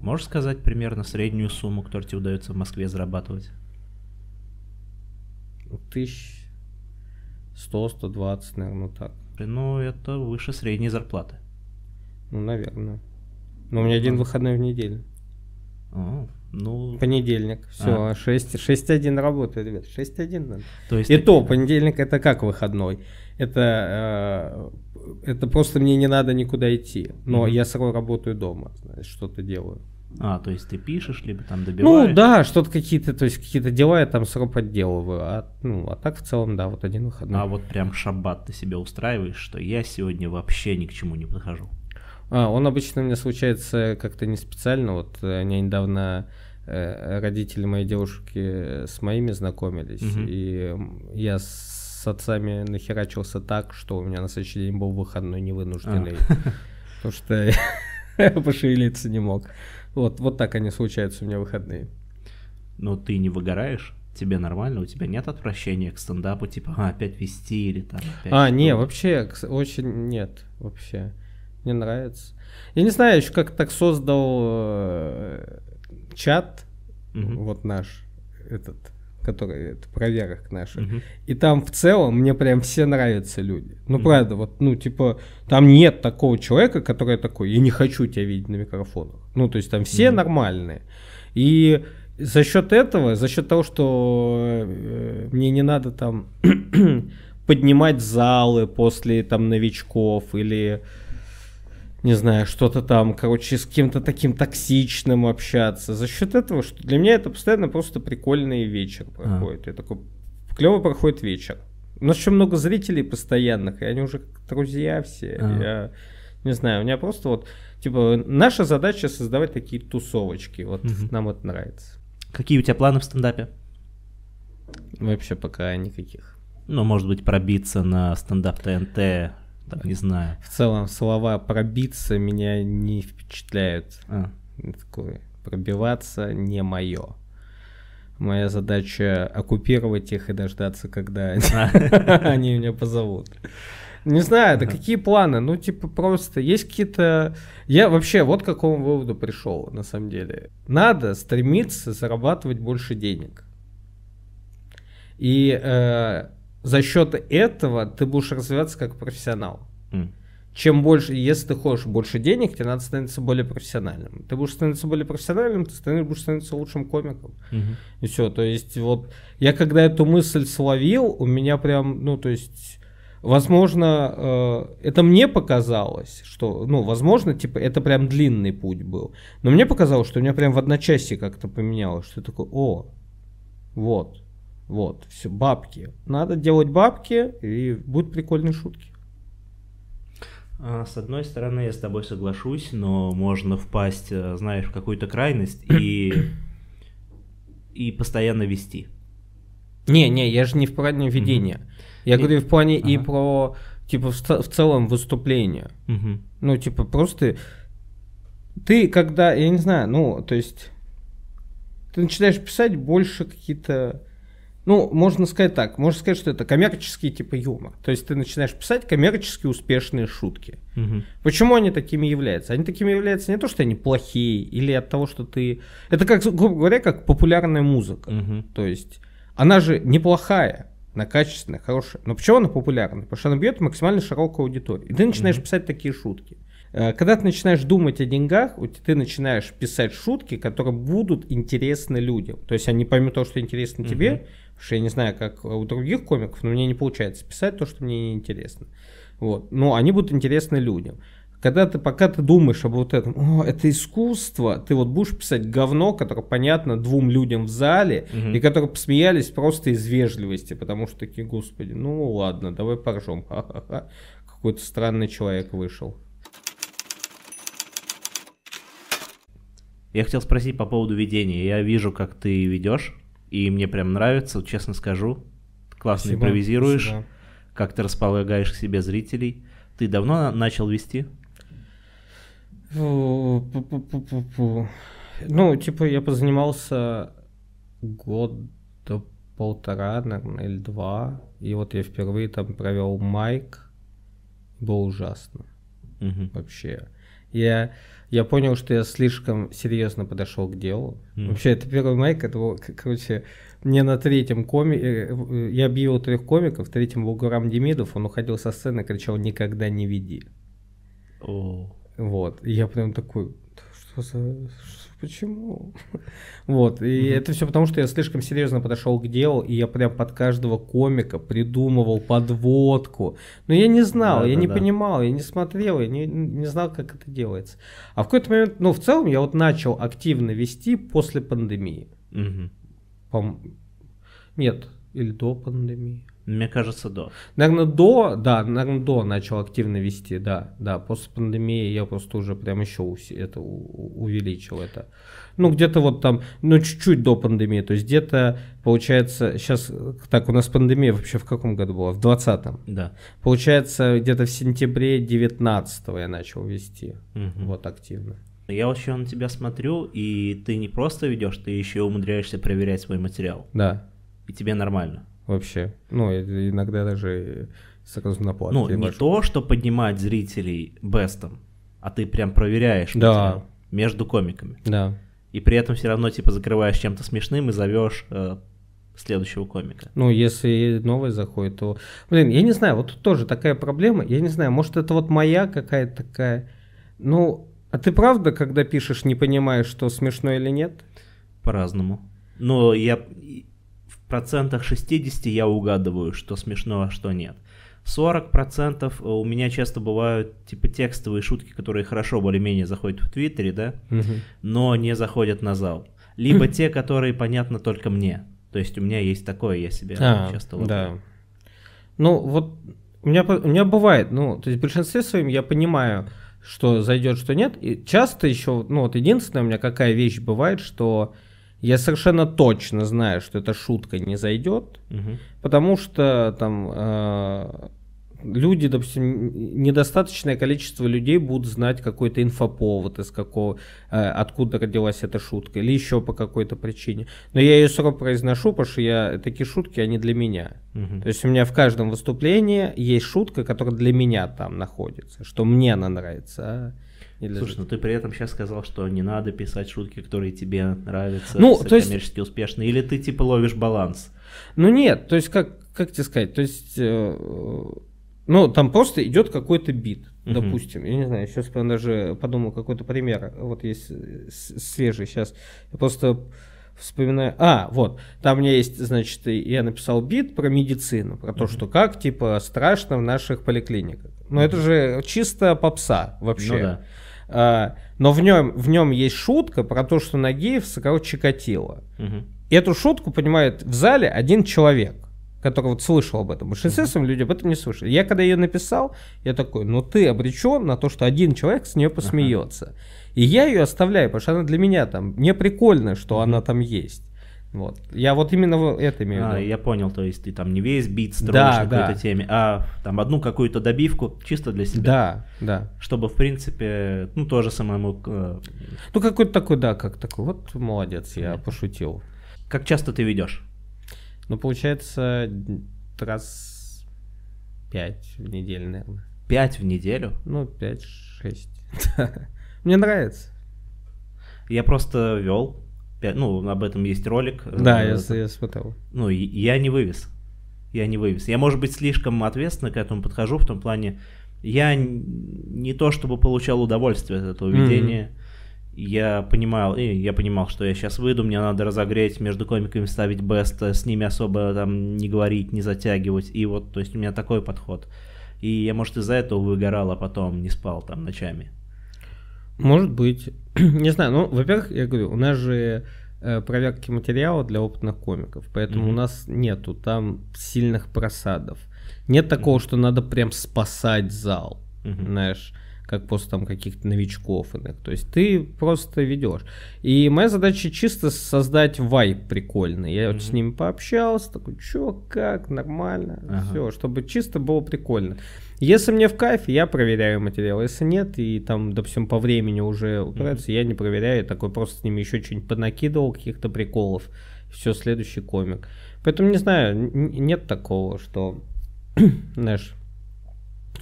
Можешь сказать примерно среднюю сумму, которую тебе удается в Москве зарабатывать? Тысяч сто, сто двадцать, наверное, так. Ну, это выше средней зарплаты. Ну, наверное. Но у меня один Ну. выходной в неделю. О, ну, Понедельник. Все, А. 6, 6-1 работает, ребят. 6-1 надо. то есть И ты- то, понедельник это как выходной? Это, э, это просто мне не надо никуда идти. Но Мгм. я сырой работаю дома, что-то делаю. А, то есть ты пишешь, либо там добиваешь? Ну да, что-то какие-то, то есть какие-то дела я там сырой подделываю. А, ну, а так в целом, да, вот один выходной. А вот прям шаббат ты себе устраиваешь, что я сегодня вообще ни к чему не подхожу. А, он обычно у меня случается как-то не специально. Вот э, они недавно э, родители моей девушки с моими знакомились, Мгм. и я с отцами нахерачился так, что у меня на следующий день был выходной невынужденный, (laughs) потому что я (laughs) пошевелиться не мог. Вот, вот так они случаются у меня выходные. Но ты не выгораешь? Тебе нормально? У тебя нет отвращения к стендапу, типа, а, опять вести или там опять А, не, вообще, очень нет, вообще. Мне нравится. Я не знаю, еще как так создал э, чат, Мгм. вот наш, этот, который, это проверок наших. Мгм. И там в целом мне прям все нравятся люди. Ну, Мгм. правда, вот, ну, типа, там нет такого человека, который такой, я не хочу тебя видеть на микрофонах. Ну, то есть там все Мгм. нормальные. И за счет этого, за счет того, что э, мне не надо там (clears throat) поднимать залы после там новичков или не знаю, что-то там, короче, с кем-то таким токсичным общаться. За счет этого, что для меня это постоянно просто прикольный вечер проходит. Я такой, клево проходит вечер. У нас еще много зрителей постоянных, и они уже как друзья все. Ага. Я не знаю, у меня просто вот, типа, наша задача создавать такие тусовочки. Вот Мгм. нам это нравится. Какие у тебя планы в стендапе? Вообще пока никаких. Ну, может быть, пробиться на стендап ТНТ, там, не знаю. В целом слова пробиться меня не впечатляют. А, такое пробиваться не мое. Моя задача оккупировать их и дождаться, когда они, (laughs) они меня позовут. Не знаю, да какие планы? Ну, типа, просто есть какие-то... Я вообще вот к какому выводу пришел, на самом деле. Надо стремиться зарабатывать больше денег. И э, за счет этого ты будешь развиваться как профессионал м. чем больше, если ты хочешь больше денег, тебе надо становиться более профессиональным. Ты будешь становиться более профессиональным, ты станешь, будешь становиться лучшим комиком. Мгм. И все. То есть, вот я когда эту мысль словил, у меня прям, ну, то есть, возможно, э, это мне показалось, что, ну, возможно, типа, это прям длинный путь был. Но мне показалось, что у меня прям в одночасье как-то поменялось, что я такой, о, вот, вот, все, бабки. Надо делать бабки, и будут прикольные шутки. А, С одной стороны, я с тобой соглашусь, но можно впасть, э, знаешь, в какую-то крайность и, и постоянно вести. Не, не, я же не в плане ведения. Я И- говорю в плане и Ага. про, типа, в, в целом выступление. Мгм. Ну, типа, просто ты, когда, я не знаю, ну, то есть, ты начинаешь писать больше какие-то, Ну, можно сказать так, можно сказать, что это коммерческий типа юмор. То есть ты начинаешь писать коммерчески успешные шутки. Мгм. Почему они такими являются? Они такими являются не то, что они плохие, или от того, что ты... Это, как, грубо говоря, как популярная музыка. Мгм. То есть она же неплохая, она качественная, хорошая. Но почему она популярна? Потому что она бьет максимально широкую аудиторию. И ты начинаешь писать такие шутки. Э, Когда ты начинаешь думать о деньгах, ты начинаешь писать шутки, которые будут интересны людям. То есть они помимо того, что интересно тебе, Мгм. потому что я не знаю, как у других комиков, но мне не получается писать то, что мне не интересно. Вот. Но они будут интересны людям. Когда ты, пока ты думаешь об вот этом, о, это искусство, ты вот будешь писать говно, которое понятно двум людям в зале, Мгм. и которые посмеялись просто из вежливости, потому что такие, господи, ну ладно, давай поржем, ха-ха-ха. Какой-то странный человек вышел. Я хотел спросить по поводу ведения. Я вижу, как ты ведешь, и мне прям нравится, честно скажу. Классно Спасибо, импровизируешь, спасибо. как ты располагаешь к себе зрителей. Ты давно на- начал вести? Пу-пу-пу-пу-пу. Ну, типа, я позанимался года полтора, наверное, или два. И вот я впервые там провел майк. Было ужасно Мгм. вообще. Я, я понял, что я слишком серьезно подошел к делу. Мгм. Вообще, это первый майк, это короче, мне на третьем коме... э, э, Я объявил трех комиков, в третьем был Гурам Демидов, он уходил со сцены, кричал «Никогда не веди». О, Вот. И я прям такой, что за... Почему? Вот. И это все потому, что я слишком серьезно подошел к делу, и я прям под каждого комика придумывал подводку. Но я не знал, я не Да-да-да. понимал, я не смотрел, я не, не знал, как это делается. А в какой-то момент, ну, в целом, я вот начал активно вести после пандемии. Пом- Нет, или до пандемии. Мне кажется, да. Наверное, до, да, наверное, до начал активно вести, да, да. После пандемии я просто уже прям еще это увеличил это. Ну, где-то вот там, ну, чуть-чуть до пандемии, то есть где-то, получается, сейчас, так, у нас пандемия вообще в каком году была? В 20-м. Да. Получается, где-то в сентябре 19 я начал вести, Мгм. вот активно. Я вот еще на тебя смотрю, и ты не просто ведешь, ты еще умудряешься проверять свой материал. Да, И тебе нормально. Вообще. Ну, иногда даже сразу на платке Ну, не вожу. то, что поднимать зрителей бестом, а ты прям проверяешь Да. между комиками. Да. И при этом все равно типа закрываешь чем-то смешным и зовешь э, следующего комика. Ну, если новый заходит, то... Блин, я не знаю, вот тут тоже такая проблема. Я не знаю, может, это вот моя какая-то такая... Ну, а ты правда, когда пишешь, не понимаешь, что смешно или нет? По-разному. Но я процентах 60 я угадываю, что смешно, а что нет. 40% у меня часто бывают типа текстовые шутки, которые хорошо более-менее заходят в Твиттере, да, но не заходят на зал. Либо (laughs) те, которые понятны только мне. То есть у меня есть такое, я себя А, часто ловлю. да. Ну, вот у меня, у меня бывает, ну, то есть в большинстве своем я понимаю, что зайдет, что нет. И часто еще, ну, вот единственное у меня какая вещь бывает, что я совершенно точно знаю, что эта шутка не зайдет, Мгм. Потому что там э, люди, допустим, недостаточное количество людей будут знать какой-то инфоповод, из какого, э, откуда родилась эта шутка, или еще по какой-то причине. Но я ее все равно произношу, потому что я, такие шутки, они для меня. Мгм. То есть у меня в каждом выступлении есть шутка, которая для меня там находится, что мне она нравится. а для Слушай, ну ты при этом сейчас сказал, что не надо писать шутки, которые тебе нравятся, Ну, то есть- коммерчески успешные, или ты типа ловишь баланс. Ну нет, то есть как, как тебе сказать, то есть, э, ну там просто идет какой-то бит, Мгм. допустим, я не знаю, сейчас прям даже подумал какой-то пример, вот есть свежий сейчас, я просто вспоминаю, а, вот, там у меня есть, значит, я написал бит про медицину, про то, что как, типа, страшно в наших поликлиниках. Но это же чисто попса вообще. Ну да. А, но в нем, в нем есть шутка про то, что Нагиев сокол Чикатило. Мгм. Эту шутку понимает в зале один человек, который вот слышал об этом. Своем люди об этом не слышали. Я когда ее написал, я такой, ну ты обречен на то, что один человек с нее посмеется. И я ее оставляю, потому что она для меня там, мне прикольно, что она там есть. Вот. Я вот именно это имею в А, виду. я понял, то есть ты там не весь бит строишь Да, на какой-то да. теме, а там одну какую-то добивку чисто для себя. Да, да. Чтобы, в принципе, ну, тоже самому... э, Ну какой-то такой, да, как такой, вот молодец, я пошутил. Как часто ты ведешь? Ну, получается, раз пять в неделю, наверное. Пять в неделю? Ну, пять-шесть. (laughs) Мне нравится. Я просто вел, ну, об этом есть ролик. Да, я, я смотрел. Ну, я не вывез. Я не вывез. Я, может быть, слишком ответственно к этому подхожу, в том плане, я не то чтобы получал удовольствие от этого ведения, mm-hmm я понимал, и я понимал, что я сейчас выйду, мне надо разогреть, между комиками ставить бест, с ними особо там не говорить, не затягивать, и вот, то есть у меня такой подход. И я, может, из-за этого выгорал, а потом не спал там ночами. Может быть. (clears throat) не знаю, ну, во-первых, я говорю, у нас же э, проверки материала для опытных комиков, поэтому mm-hmm. у нас нету там сильных просадов. Нет такого, mm-hmm. что надо прям спасать зал, mm-hmm. знаешь как после там каких-то новичков иных. То есть ты просто ведешь. И моя задача чисто создать вайп прикольный. Я mm-hmm. вот с ними пообщался, такой, чё, как, нормально, ага. все, чтобы чисто было прикольно. Если мне в кайф, я проверяю материал. Если нет, и там, допустим, по времени уже упирается, mm-hmm. я не проверяю, такой просто с ними еще что-нибудь понакидывал, каких-то приколов. Все, следующий комик. Поэтому не знаю, нет такого, что, (clears throat) знаешь,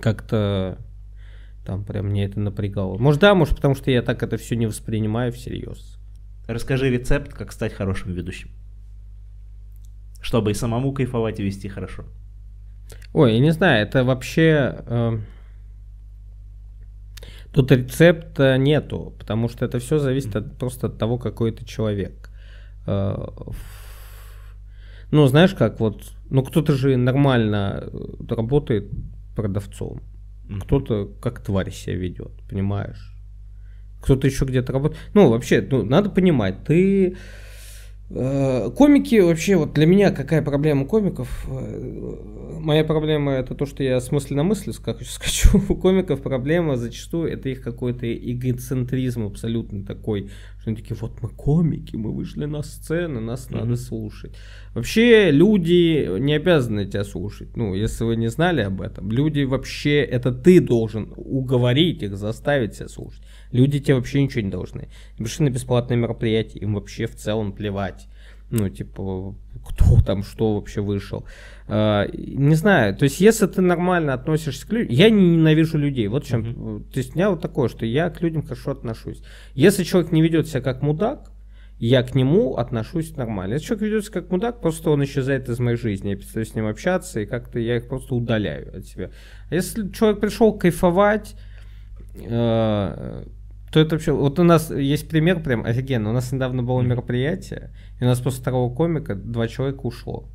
как-то там прям мне это напрягало. Может, да, может, потому что я так это все не воспринимаю всерьез. Расскажи рецепт, как стать хорошим ведущим. Чтобы и самому кайфовать и вести хорошо. Ой, я не знаю, это вообще... Э, тут рецепта нету, потому что это все зависит от, просто от того, какой ты человек. Э, ну, знаешь, как вот... Ну, кто-то же нормально э, работает продавцом. Кто-то как тварь себя ведет, понимаешь? Кто-то еще где-то работает. Ну, вообще, ну, надо понимать, ты... Э, комики вообще, вот для меня какая проблема комиков? Э, моя проблема это то, что я с мысли на мысль (laughs) скачу. У комиков проблема зачастую это их какой-то эгоцентризм абсолютно такой, что они такие, вот мы комики, мы вышли на сцену, нас mm-hmm. надо слушать. Вообще люди не обязаны тебя слушать. Ну, если вы не знали об этом, люди вообще, это ты должен уговорить их, заставить себя слушать. Люди тебе вообще ничего не должны. Пришли на бесплатное мероприятие, им вообще в целом плевать. Ну, типа, кто там, что вообще вышел. А, не знаю, то есть, если ты нормально относишься к людям, я не ненавижу людей, вот в чем, mm-hmm. то есть, у меня вот такое, что я к людям хорошо отношусь. Если человек не ведет себя как мудак, я к нему отношусь нормально. Если человек ведется как мудак, просто он исчезает из моей жизни. Я перестаю с ним общаться, и как-то я их просто удаляю от себя. А если человек пришел кайфовать, э, то это вообще... Вот у нас есть пример прям офигенно. У нас недавно было мероприятие, и у нас после второго комика два человека ушло.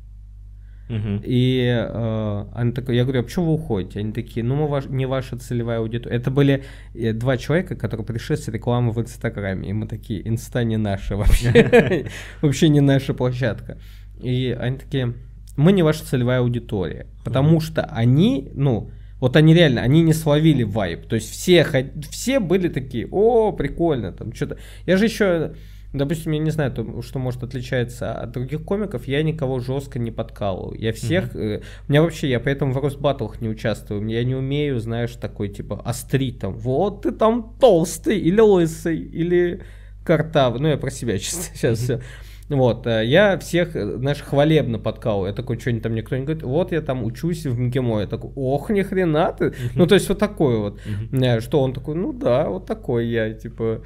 Uh-huh. И э, они такой, я говорю, а почему вы уходите? Они такие, ну мы ваш, не ваша целевая аудитория. Это были э, два человека, которые пришли с рекламы в Инстаграме. И мы такие, инста не наша вообще. (laughs) (laughs) Вообще не наша площадка. И они такие, мы не ваша целевая аудитория. Потому что они, ну, вот они реально, они не словили вайп. То есть все, все были такие, о, прикольно, там что-то. Я же еще, допустим, я не знаю, то, что может отличается от других комиков, я никого жестко не подкалываю. Я всех, mm-hmm. э, у меня вообще, я поэтому в рост-баттлах не участвую. Я не умею, знаешь, такой типа острить там, вот ты там толстый или лысый, или картавый. Ну, я про себя честно сейчас (laughs) mm-hmm. все. Вот, э, я всех, э, знаешь, хвалебно подкал. Я такой, что-нибудь там никто не говорит, вот я там учусь в МГИМО. Я такой, ох, ни хрена ты. Ну, то есть вот такой вот. Э, что он такой, ну да, вот такой я, типа...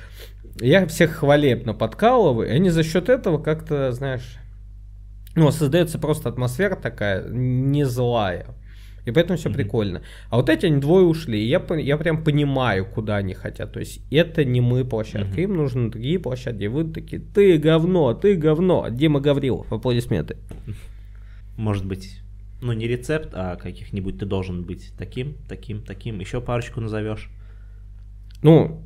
Я всех хвалебно подкалываю, и они за счет этого как-то, знаешь, ну, создается просто атмосфера такая не злая. И поэтому все mm-hmm. прикольно. А вот эти они двое ушли, и я, я прям понимаю, куда они хотят. То есть это не мы площадка, mm-hmm. им нужны другие площадки. И вы такие, ты говно, ты говно. Дима Гаврилов, аплодисменты. Может быть, ну не рецепт, а каких-нибудь ты должен быть таким, таким, таким. Еще парочку назовешь. Ну,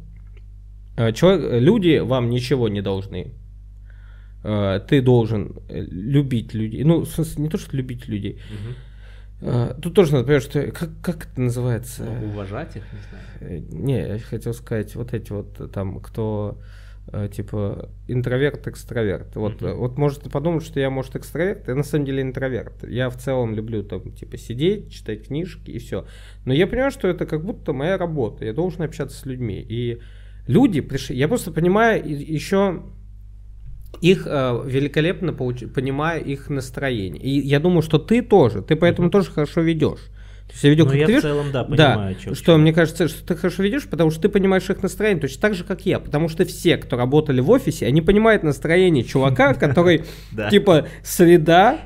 э, человек, люди вам ничего не должны. Э, ты должен э, любить людей. Ну, в смысле, не то, что любить людей. Угу а, тут тоже надо понимать, что как, как это называется? Ну, уважать их, не знаю. Э, не, я хотел сказать, вот эти вот там, кто э, типа интроверт, экстраверт. Вот, mm-hmm. вот можете подумать, что я, может, экстраверт, я на самом деле интроверт. Я в целом люблю там, типа, сидеть, читать книжки и все. Но я понимаю, что это как будто моя работа. Я должен общаться с людьми. И люди пришли. Я просто понимаю еще их э, великолепно получ... понимаю их настроение. И я думаю, что ты тоже, ты поэтому тоже хорошо ведешь. То есть я видел, Ну, как я ты в ведешь. целом, да, Да, понимаю, к что чему. мне кажется, что ты хорошо ведешь, потому что ты понимаешь их настроение точно так же, как я. Потому что все, кто работали в офисе, они понимают настроение чувака, (laughs) который, Да. типа, среда,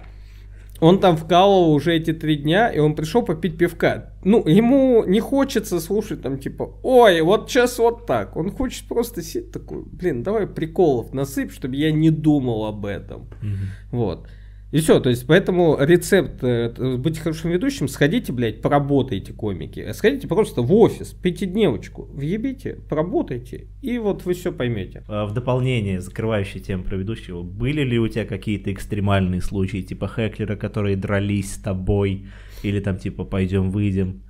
он там вкалывал уже эти три дня, и он пришел попить пивка. Ну, ему не хочется слушать там, типа, ой, вот сейчас вот так. Он хочет просто сидеть такой, блин, давай приколов насыпь, чтобы я не думал об этом. Мгм. Вот. И все, то есть, поэтому рецепт э, быть хорошим ведущим, сходите, блядь, поработайте комики. Сходите просто в офис, пятидневочку, въебите, поработайте, и вот вы все поймете. А В дополнение, закрывающей тему про ведущего, были ли у тебя какие-то экстремальные случаи, типа хеклера, которые дрались с тобой, или там типа пойдем выйдем?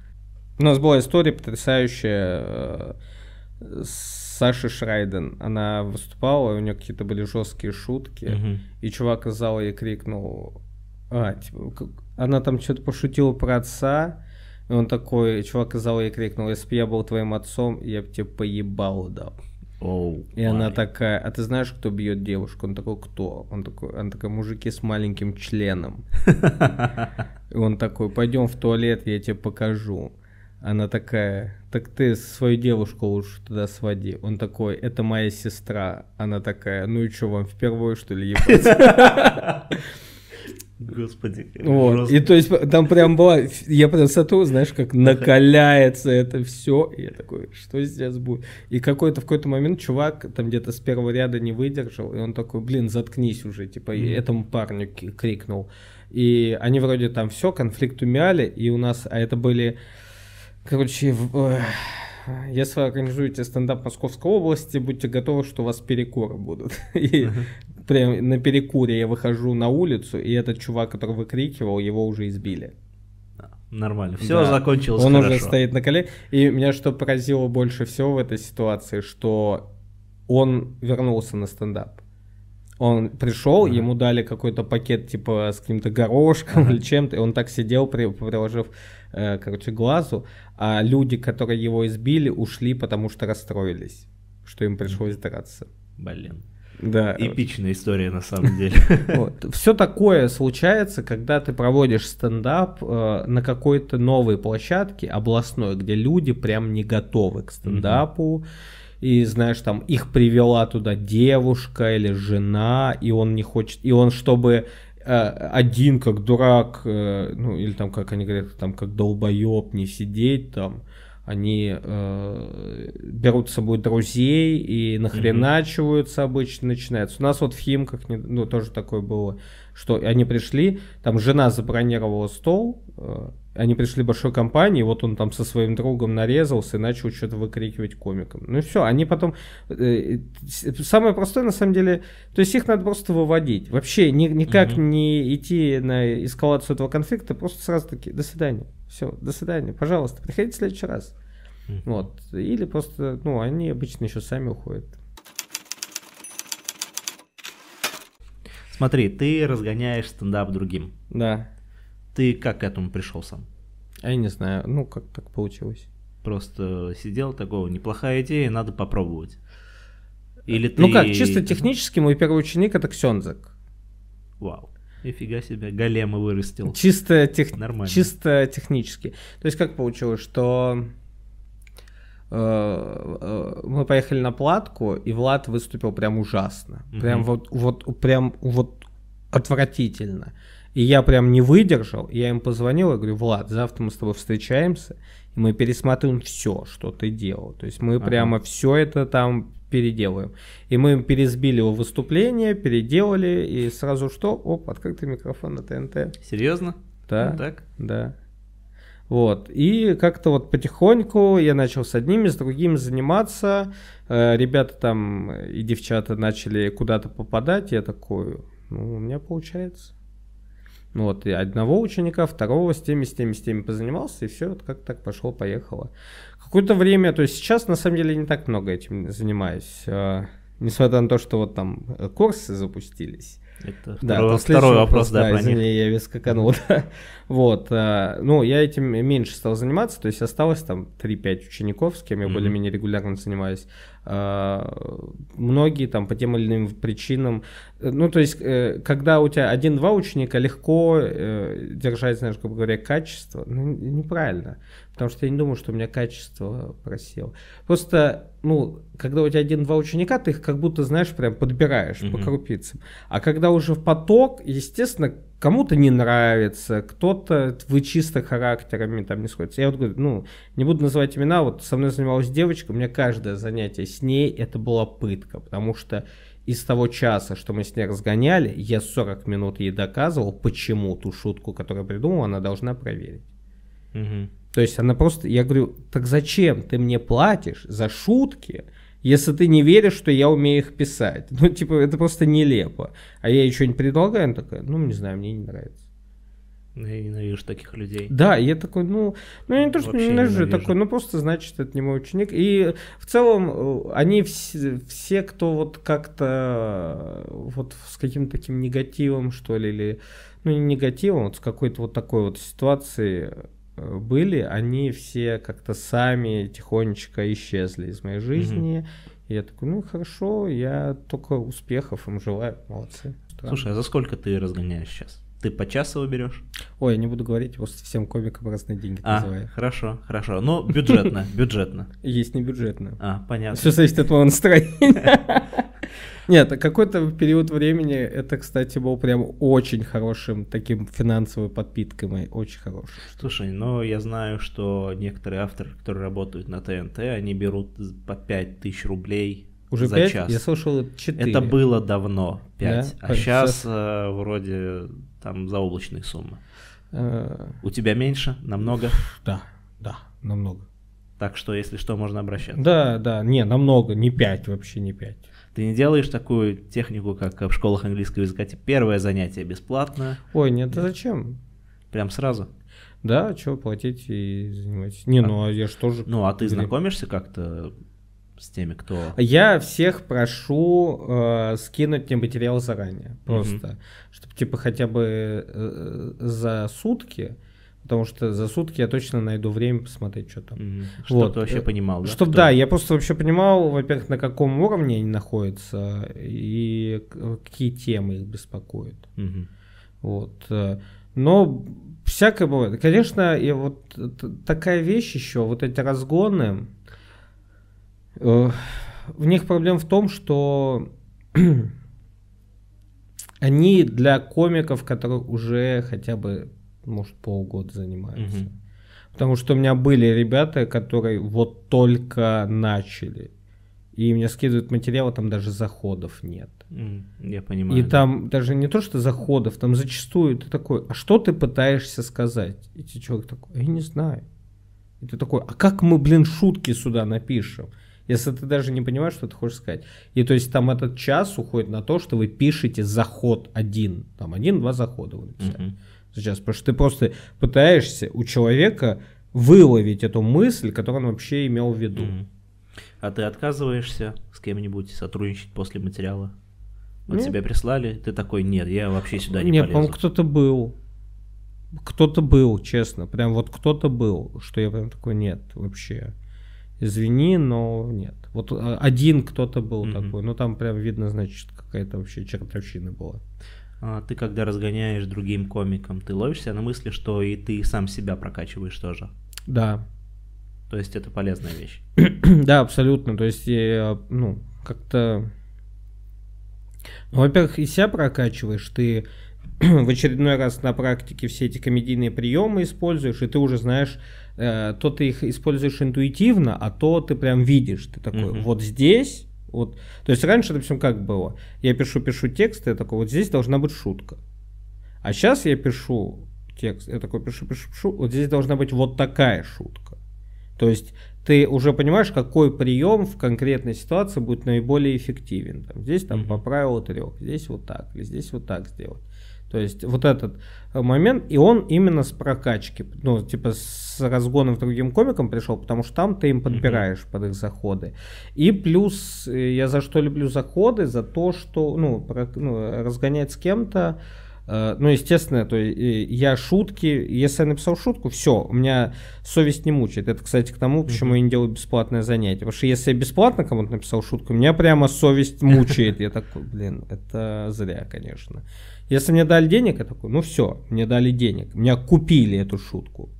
У нас была история потрясающая э, с Сашей Шрайден. Она выступала, у нее какие-то были жесткие шутки. Мгм. И чувак из зала ей крикнул, а, типа, как- она там что-то пошутила про отца, и он такой, чувак из зала ей крикнул, если бы я был твоим отцом, я бы тебе поебал дал. Оу, И она май. такая, а ты знаешь, кто бьет девушку? Он такой, кто? Он такой, она такая, мужики с маленьким членом. (laughs) И он такой, пойдем в туалет, я тебе покажу. Она такая, так ты свою девушку лучше туда своди. Он такой, это моя сестра. Она такая, ну и что, вам впервые что ли ебать? (laughs) Господи, Вот. жестко. И то есть там прям была, я прям смотрю, знаешь, как накаляется это все. И я такой, что сейчас будет? И какой-то в какой-то момент чувак там где-то с первого ряда не выдержал, и он такой, блин, заткнись уже, типа, и Мгм. этому парню крикнул. И они вроде там все, конфликт умяли, и у нас, а это были, короче, в- если вы организуете стендап Московской области, будьте готовы, что у вас перекуры будут. (laughs) И прям на перекуре я выхожу на улицу, и этот чувак, который выкрикивал, его уже избили. Нормально. Все Да. закончилось Он хорошо. уже стоит на колене. И меня что поразило больше всего в этой ситуации, что он вернулся на стендап. Он пришел, Ага. ему дали какой-то пакет типа с каким-то горошком Ага. или чем-то, и он так сидел, при- приложив, э, короче, глазу, а люди, которые его избили, ушли, потому что расстроились, что им пришлось драться. Блин. Да. Эпичная история на самом (laughs) деле. Все такое случается, когда ты проводишь стендап э, на какой-то новой площадке областной, где люди прям не готовы к стендапу. И знаешь, там их привела туда девушка или жена, и он не хочет, и он чтобы э, один как дурак, э, ну или там как они говорят, там как долбоеб не сидеть там, они э, берут с собой друзей и нахреначиваются обычно начинается. У нас вот в Химках не- ну, тоже такое было, что они пришли, там жена забронировала стол, э, они пришли большой компанией, вот он там со своим другом нарезался и начал что-то выкрикивать комикам. Ну и все, они потом... э, с- самое простое, на самом деле, то есть их надо просто выводить. Вообще ни- никак Мгм. не идти на эскалацию этого конфликта, просто сразу таки, до свидания. Все, до свидания, пожалуйста, приходите в следующий раз. Мгм. Вот. Или просто, ну, они обычно еще сами уходят. Смотри, ты разгоняешь стендап другим. Да. Ты как к этому пришел сам? А я не знаю, ну, как так получилось. Просто сидел такого, неплохая идея, надо попробовать. Или ты... Ну как, чисто технически мой первый ученик это Ксензак. Вау. Нифига себе, голема вырастил. Чисто, тех... Нормально. чисто технически. То есть как получилось, что э, э, мы поехали на платку, и Влад выступил прям ужасно. Прям Мгм. вот, вот, прям вот отвратительно. И я прям не выдержал, я им позвонил, и говорю, Влад, завтра мы с тобой встречаемся, и мы пересмотрим все, что ты делал. То есть мы Ага. прямо все это там переделаем. И мы пересбили его выступление, переделали, и сразу что? Оп, открытый микрофон на ТНТ. Серьезно? Да. Ну, так? Да. Вот. И как-то вот потихоньку я начал с одними, с другими заниматься. Э, Ребята там и девчата начали куда-то попадать. Я такой, ну, у меня получается. Ну Вот, и одного ученика, второго, с теми, с теми, с теми позанимался, и все, вот как так пошло-поехало. Какое-то время, то есть сейчас, на самом деле, не так много этим занимаюсь. э, Несмотря на то, что вот там курсы запустились. Это Да, второй, то второй следующий вопрос, да, про извини, них. я весь скаканул, (laughs) да. Вот, а, ну, я этим меньше стал заниматься, то есть осталось там 3-5 учеников, с кем я Мгм. более-менее регулярно занимаюсь. а, многие там по тем или иным причинам, э, ну, то есть, когда у тебя один-два ученика, легко э, держать, знаешь, грубо говоря, качество, ну, неправильно, потому что я не думаю, что у меня качество просело. Просто, ну, когда у тебя один-два ученика, ты их как будто, знаешь, прям подбираешь mm-hmm. по крупицам, а когда уже в поток, естественно, кому-то не нравится, кто-то вы чисто характерами там не сходится. Я вот говорю, ну, не буду называть имена, вот со мной занималась девочка, у меня каждое занятие с ней это была пытка, потому что из того часа, что мы с ней разгоняли, я 40 минут ей доказывал, почему ту шутку, которую придумал, она должна проверить. Угу. То есть она просто, я говорю, так зачем ты мне платишь за шутки, если ты не веришь, что я умею их писать. Ну, типа, это просто нелепо. А я ей что-нибудь предлагаю, она такая, ну, не знаю, мне не нравится. Ну, я ненавижу таких людей. Да, я такой, ну, ну не то, что Вообще ненавижу, ненавижу, такой, ну просто значит, это не мой ученик. И в целом э, они все, все кто вот как-то э, вот с каким-то таким негативом, что ли, или, ну не негативом, вот с какой-то вот такой вот ситуацией были, они все как-то сами тихонечко исчезли из моей жизни. Mm-hmm. И я такой, ну хорошо, я только успехов им желаю, молодцы. Странно. Слушай, а за сколько ты разгоняешь сейчас? Ты по часу берешь? Ой, я не буду говорить, просто всем комикам разные деньги а, называю. Хорошо, хорошо. Ну, бюджетно, (laughs) бюджетно. Есть не бюджетно. А, понятно. Все зависит от моего настроения. (laughs) Нет, какой-то период времени это, кстати, был прям очень хорошим таким финансовой подпиткой моей, очень хорошим. Слушай, ну я знаю, что некоторые авторы, которые работают на ТНТ, они берут по 5 тысяч рублей уже за 5? час. Я слышал 4. Это было давно, 5. Да? А сейчас, сейчас э, вроде там заоблачные суммы. А... У тебя меньше? Намного? Да, да, намного. Так что, если что, можно обращаться. Да, да, не, намного, не 5, вообще не 5. Ты не делаешь такую технику, как в школах английского языка, типа первое занятие бесплатно. Ой, нет, да зачем? Прям сразу? Да, что, платить и занимайтесь. Не, а, ну а я же... Ну, а ты знакомишься как-то с теми, кто... Я всех прошу э, скинуть мне материал заранее, просто, mm чтобы типа хотя бы э, за сутки потому что за сутки я точно найду время посмотреть, что там. Mm-hmm. Чтобы вот. ты вообще понимал, да? Чтобы, да, я просто вообще понимал, во-первых, на каком уровне они находятся и какие темы их беспокоят. Mm-hmm. Вот. Но всякое бывает. Конечно, и вот такая вещь еще, вот эти разгоны, э, в них проблема в том, что (clears throat) они для комиков, которые уже хотя бы может, полгода занимаются. Угу. Потому что у меня были ребята, которые вот только начали. И мне скидывают материалы, там даже заходов нет. Я понимаю. И да. там даже не то, что заходов, там зачастую ты такой, а что ты пытаешься сказать? И тебе человек такой, «А я не знаю. И ты такой, а как мы, блин, шутки сюда напишем? Если ты даже не понимаешь, что ты хочешь сказать. И то есть там этот час уходит на то, что вы пишете заход один. Там один-два захода вы написали. Uh-huh сейчас, потому что ты просто пытаешься у человека выловить эту мысль, которую он вообще имел в виду. Mm-hmm. А ты отказываешься с кем-нибудь сотрудничать после материала? Вот нет. тебя прислали, ты такой, нет, я вообще сюда не нет. Нет, кто-то был. Кто-то был, честно. Прям вот кто-то был, что я прям такой, нет, вообще. Извини, но нет. Вот а, один кто-то был mm-hmm. такой. Ну там прям видно, значит, какая-то вообще чертовщина была. А, ты когда разгоняешь другим комикам, ты ловишься на мысли, что и ты сам себя прокачиваешь тоже. Да. То есть это полезная вещь. (clears throat) да, абсолютно. То есть, я, ну, как-то... Ну, во-первых, и себя прокачиваешь, ты (clears throat) в очередной раз на практике все эти комедийные приемы используешь, и ты уже знаешь, э, то ты их используешь интуитивно, а то ты прям видишь. Ты такой, вот здесь вот. То есть раньше, допустим, как было? Я пишу, пишу текст, я такой, вот здесь должна быть шутка. А сейчас я пишу текст, я такой пишу, пишу, пишу, вот здесь должна быть вот такая шутка. То есть ты уже понимаешь, какой прием в конкретной ситуации будет наиболее эффективен. Там, здесь там mm-hmm. по правилу трех, здесь вот так, или здесь вот так сделать. То есть вот этот э, момент, и он именно с прокачки, ну, типа с разгоном к другим комикам пришел, потому что там ты им подбираешь mm-hmm. под их заходы. И плюс э, я за что люблю заходы, за то, что, ну, про, ну разгонять с кем-то, Э, ну, естественно, то я шутки, если я написал шутку, все, у меня совесть не мучает. Это, кстати, к тому, почему я не делаю бесплатное занятие. Потому что если я бесплатно кому-то написал шутку, меня прямо совесть мучает. Я такой, блин, это зря, конечно. Если мне дали денег, я такой, ну все, мне дали денег, меня купили эту шутку.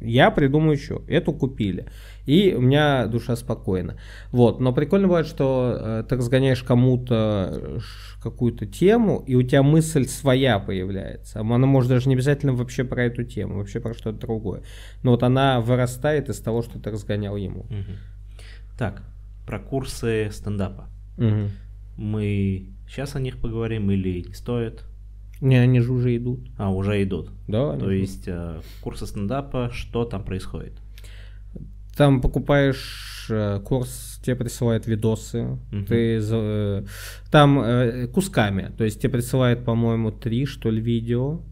Я придумаю еще, эту купили. И у меня душа спокойна. Вот, но прикольно бывает, что э, ты разгоняешь кому-то э, какую-то тему, и у тебя мысль своя появляется. Она может даже не обязательно вообще про эту тему, вообще про что-то другое. Но вот она вырастает из того, что ты разгонял ему. Угу. Так, про курсы стендапа. Угу. Мы сейчас о них поговорим или не стоит? Не, они же уже идут. А, уже идут. Да. То есть э, курсы стендапа, что там происходит? Там покупаешь э, курс, тебе присылают видосы, угу. ты э, там э, кусками, то есть тебе присылают, по-моему, три что ли видео,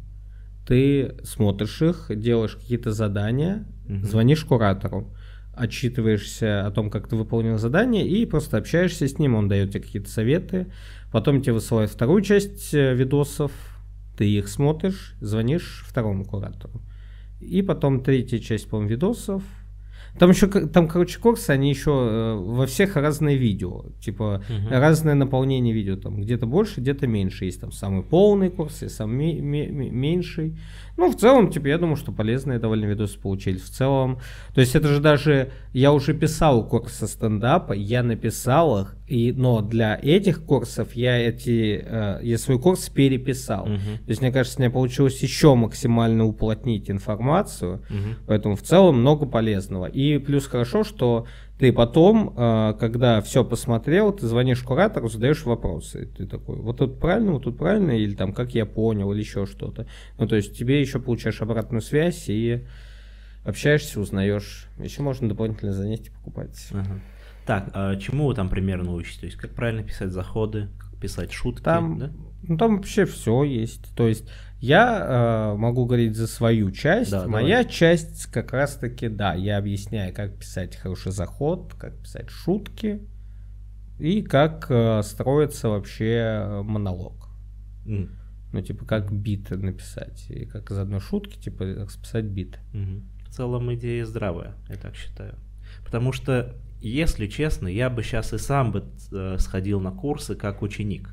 ты смотришь их, делаешь какие-то задания, угу. звонишь куратору, отчитываешься о том, как ты выполнил задание, и просто общаешься с ним, он дает тебе какие-то советы, потом тебе высылают вторую часть видосов, ты их смотришь, звонишь второму куратору. И потом третья часть, по-моему, видосов. Там еще, там, короче, курсы, они еще э, во всех разные видео. Типа, угу. разное наполнение видео. Там где-то больше, где-то меньше. Есть там самый полный курс, и самый меньший. Ну, в целом, типа, я думаю, что полезные довольно видосы получились. В целом, то есть это же даже, я уже писал курсы стендапа, я написал их, и, но для этих курсов я эти, э, я свой курс переписал. Uh-huh. То есть, мне кажется, мне получилось еще максимально уплотнить информацию, uh-huh. поэтому в целом много полезного. И плюс хорошо, что ты потом, э, когда все посмотрел, ты звонишь куратору, задаешь вопросы. Ты такой, вот тут правильно, вот тут правильно, или там, как я понял, или еще что-то. Ну, то есть тебе еще получаешь обратную связь и общаешься, узнаешь. Еще можно дополнительные занятия покупать. Ага. Так, а чему вы там примерно учите? То есть, как правильно писать заходы, как писать шутки, там, да? Ну, там вообще все есть. То есть, я э, могу говорить за свою часть. Да, Моя давай. часть как раз-таки, да, я объясняю, как писать хороший заход, как писать шутки и как э, строится вообще э, монолог. Mm. Ну, типа, как бит написать. И как из одной шутки, типа, как списать бит. Mm-hmm. В целом идея здравая, я так считаю. Потому что, если честно, я бы сейчас и сам бы э, сходил на курсы как ученик.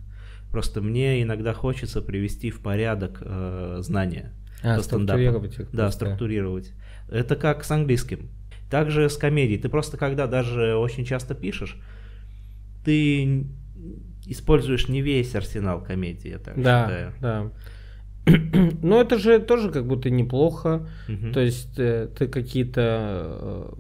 Просто мне иногда хочется привести в порядок э, знания. А, структурировать их. Да, структурировать. Это как с английским. Также с комедией. Ты просто когда даже очень часто пишешь, ты используешь не весь арсенал комедии, я так да, считаю. Да, (clears throat) Ну, это же тоже как будто неплохо. Угу. То есть э, ты какие-то...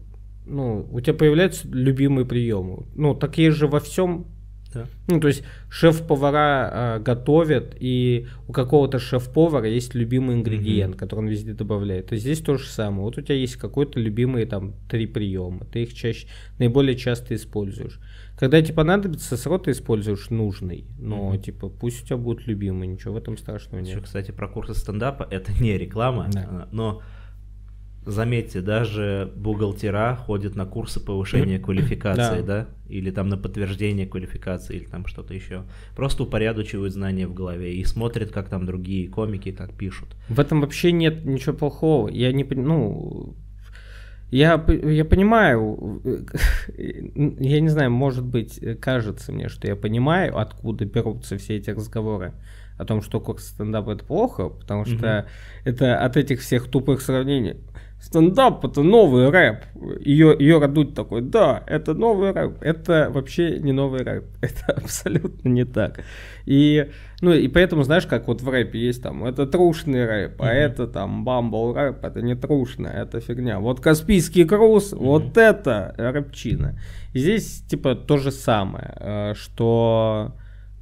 Ну, у тебя появляются любимые приемы. Ну, такие же во всем да. Ну, то есть шеф-повара э, готовят, и у какого-то шеф-повара есть любимый ингредиент, mm-hmm. который он везде добавляет. То есть здесь то же самое. Вот у тебя есть какой-то любимый там три приема, ты их чаще, наиболее часто используешь. Когда тебе понадобится, срок ты используешь нужный, но mm-hmm. типа пусть у тебя будет любимый, ничего в этом страшного нет. Еще, кстати, про курсы стендапа, это не реклама, да. но Заметьте, даже бухгалтера ходят на курсы повышения квалификации, да. да, или там на подтверждение квалификации, или там что-то еще. Просто упорядочивают знания в голове и смотрят, как там другие комики, как пишут. В этом вообще нет ничего плохого. Я не, ну, я, я понимаю, (laughs) я не знаю, может быть, кажется мне, что я понимаю, откуда берутся все эти разговоры о том, что курс стендапа это плохо, потому что mm это от этих всех тупых сравнений стендап это новый рэп. Ее, ее радуть такой, да, это новый рэп. Это вообще не новый рэп. (laughs) Это абсолютно не так. И, ну, и поэтому, знаешь, как вот в рэпе есть там, это трушный рэп, а mm-hmm. это там бамбл рэп, это не трушно, это фигня. Вот Каспийский круз, mm-hmm. вот это рэпчина. И здесь, типа, то же самое, э, что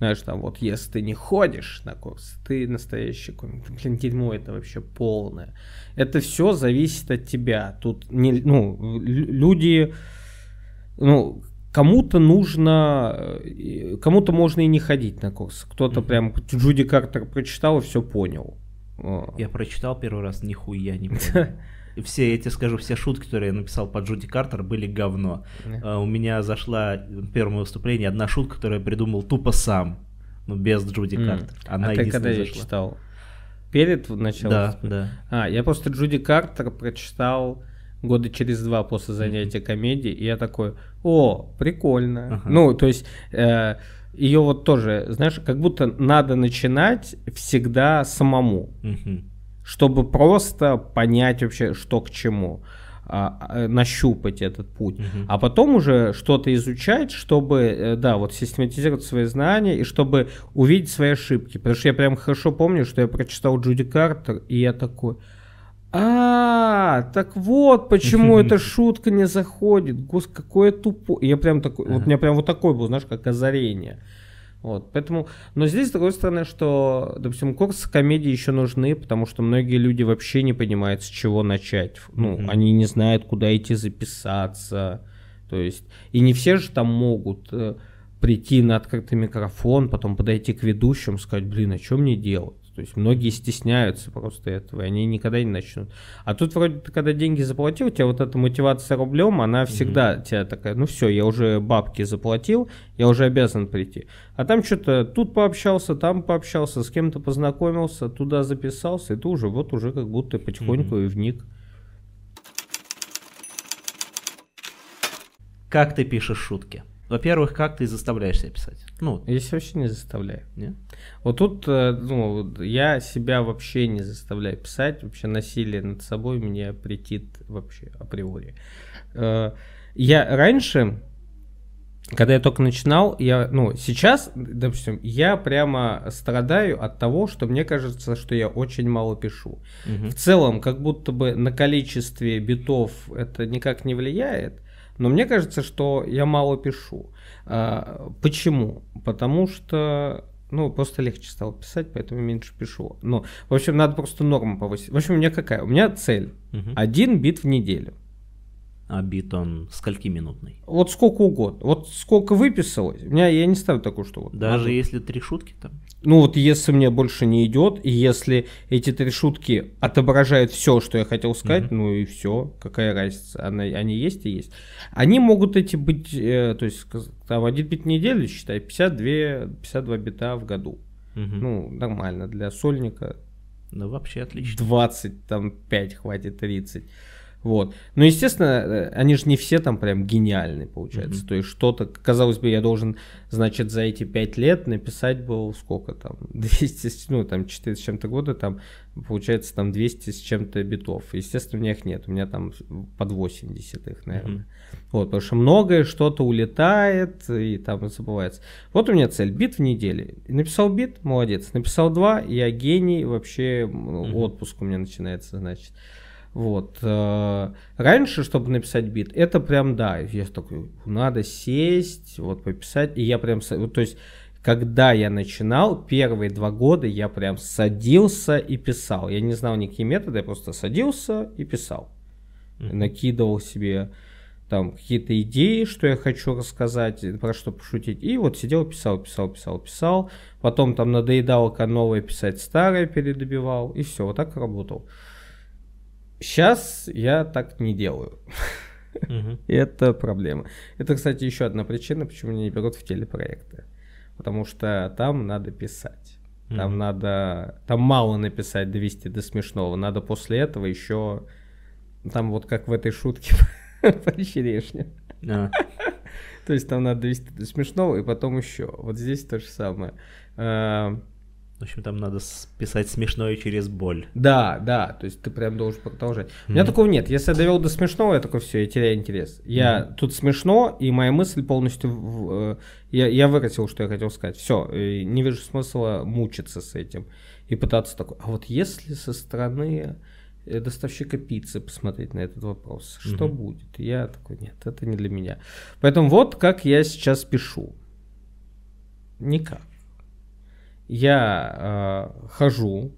знаешь, там вот, если ты не ходишь на курс, ты настоящий комик. Блин, дерьмо это вообще полное. Это все зависит от тебя. Тут не, ну, люди, ну, кому-то нужно, э, кому-то можно и не ходить на курс. Кто-то mm-hmm. прям Джуди Картер прочитал и все понял. Я прочитал первый раз, нихуя не (laughs) понял. Все, эти скажу, все шутки, которые я написал по Джуди Картер, были говно. Yeah. Uh, у меня зашла в первом выступлении одна шутка, которую я придумал тупо сам, ну, без Джуди mm. Картер. Она а ты когда ее читал? Перед началом? Да, да. А, я просто Джуди Картер прочитал года через два после занятия комедии, и я такой, о, прикольно. Ага. Ну, то есть э, ее вот тоже, знаешь, как будто надо начинать всегда самому, Мгм. Чтобы просто понять вообще, что к чему, а, а, нащупать этот путь, Мгм. а потом уже что-то изучать, чтобы, э, да, вот систематизировать свои знания и чтобы увидеть свои ошибки. Потому что я прям хорошо помню, что я прочитал Джуди Картер, и я такой, а, так вот, почему (laughs) эта шутка не заходит. Гос, какое тупо. Я прям такой, вот у меня прям вот такой был, знаешь, как озарение. Вот, поэтому, но здесь, с другой стороны, что, допустим, курсы комедии еще нужны, потому что многие люди вообще не понимают, с чего начать. Ну, Мгм. они не знают, куда идти записаться. То есть, и не все же там могут э, прийти на открытый микрофон, потом подойти к ведущим, сказать, блин, а что мне делать? То есть многие стесняются просто этого, и они никогда не начнут. А тут вроде ты когда деньги заплатил, у тебя вот эта мотивация рублем, она всегда тебя такая, ну все, я уже бабки заплатил, я уже обязан прийти. А там что-то тут пообщался, там пообщался, с кем-то познакомился, туда записался, и ты уже вот уже как будто потихоньку и вник. Как ты пишешь шутки? Во-первых, как ты заставляешь себя писать? Ну, Я себя вообще не заставляю. не? Вот тут, э, ну, я себя вообще не заставляю писать, вообще насилие над собой меня претит вообще априори. Э, Я раньше, когда я только начинал, я, ну, сейчас, допустим, я прямо страдаю от того, что мне кажется, что я очень мало пишу. Мгм. В целом, как будто бы на количестве битов это никак не влияет, но мне кажется, что я мало пишу. А, почему? Потому что, ну, просто легче стало писать, поэтому меньше пишу. Ну, в общем, надо просто норму повысить. В общем, у меня какая? У меня цель. Мгм. Один бит в неделю. А бит он скольки минутный? Вот сколько угодно. Вот сколько выписалось. У меня я не ставлю такую, что вот. Даже надо- если три шутки там? Ну вот если мне больше не идет, и если эти три шутки отображают все, что я хотел сказать, Мгм. ну и все, какая разница, она, они есть и есть. Они могут эти быть, э, то есть там один бит в неделю, считай, 52, 52 бита в году. Мгм. Ну, нормально, для сольника Ну, вообще отлично. 20, там 5 хватит, 30. Вот. Но, естественно, э, они же не все там прям гениальные, получается. Мгм. То есть что-то, казалось бы, я должен, значит, за эти 5 лет написать был сколько там, (laughs) 200, с- ну, там, 4 с чем-то года, там, получается, там 200 с чем-то битов. Естественно, у меня их нет, у меня там под 80 их, наверное. Мгм. Вот, потому что многое что-то улетает и там забывается. Вот у меня цель, бит в неделе. И Написал бит, молодец. Написал два, я гений, вообще Мгм. отпуск у меня начинается, значит. Вот. э, Раньше, чтобы написать бит, это прям, да, я такой, надо сесть, вот пописать, и я прям, то есть, когда я начинал, первые два года я прям садился и писал. Я не знал никакие методы, я просто садился и писал Мгм. накидывал себе там какие-то идеи, что я хочу рассказать, про что пошутить. И вот сидел, писал, писал, писал, писал. Потом там надоедало новое писать, старое передобивал. И все, вот так работал. Сейчас я так не делаю. (laughs) Это проблема. Это, кстати, еще одна причина, почему меня не берут в телепроекты. Потому что там надо писать. Там надо... Там мало написать, довести до смешного. Надо после этого еще... Там вот как в этой шутке (laughs) про черешню. А, (laughs) То есть там надо довести до смешного, и потом еще. Вот здесь то же самое. В общем, там надо писать смешное через боль. Да, да, то есть ты прям должен продолжать. У меня такого нет. Если я довел до смешного, я такой, все, я теряю интерес. Я тут смешно, и моя мысль полностью... в- э, я, я выкатил, что я хотел сказать. Все, не вижу смысла мучиться с этим. И пытаться такой, а вот если со стороны э, доставщика пиццы посмотреть на этот вопрос, что Мгм. будет? Я такой, нет, это не для меня. Поэтому вот как я сейчас пишу. Никак. Я э, хожу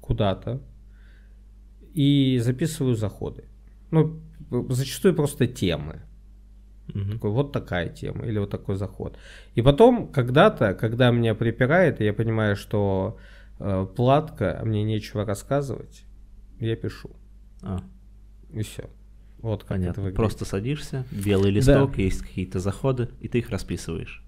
куда-то и записываю заходы. Ну, зачастую просто темы. Мгм. Такой, вот такая тема или вот такой заход. И потом, когда-то, когда меня припирает, и я понимаю, что э, платка, а мне нечего рассказывать, я пишу. А, И все. Вот как это понятно. выглядит. Просто садишься, белый листок, есть какие-то заходы, и ты их расписываешь.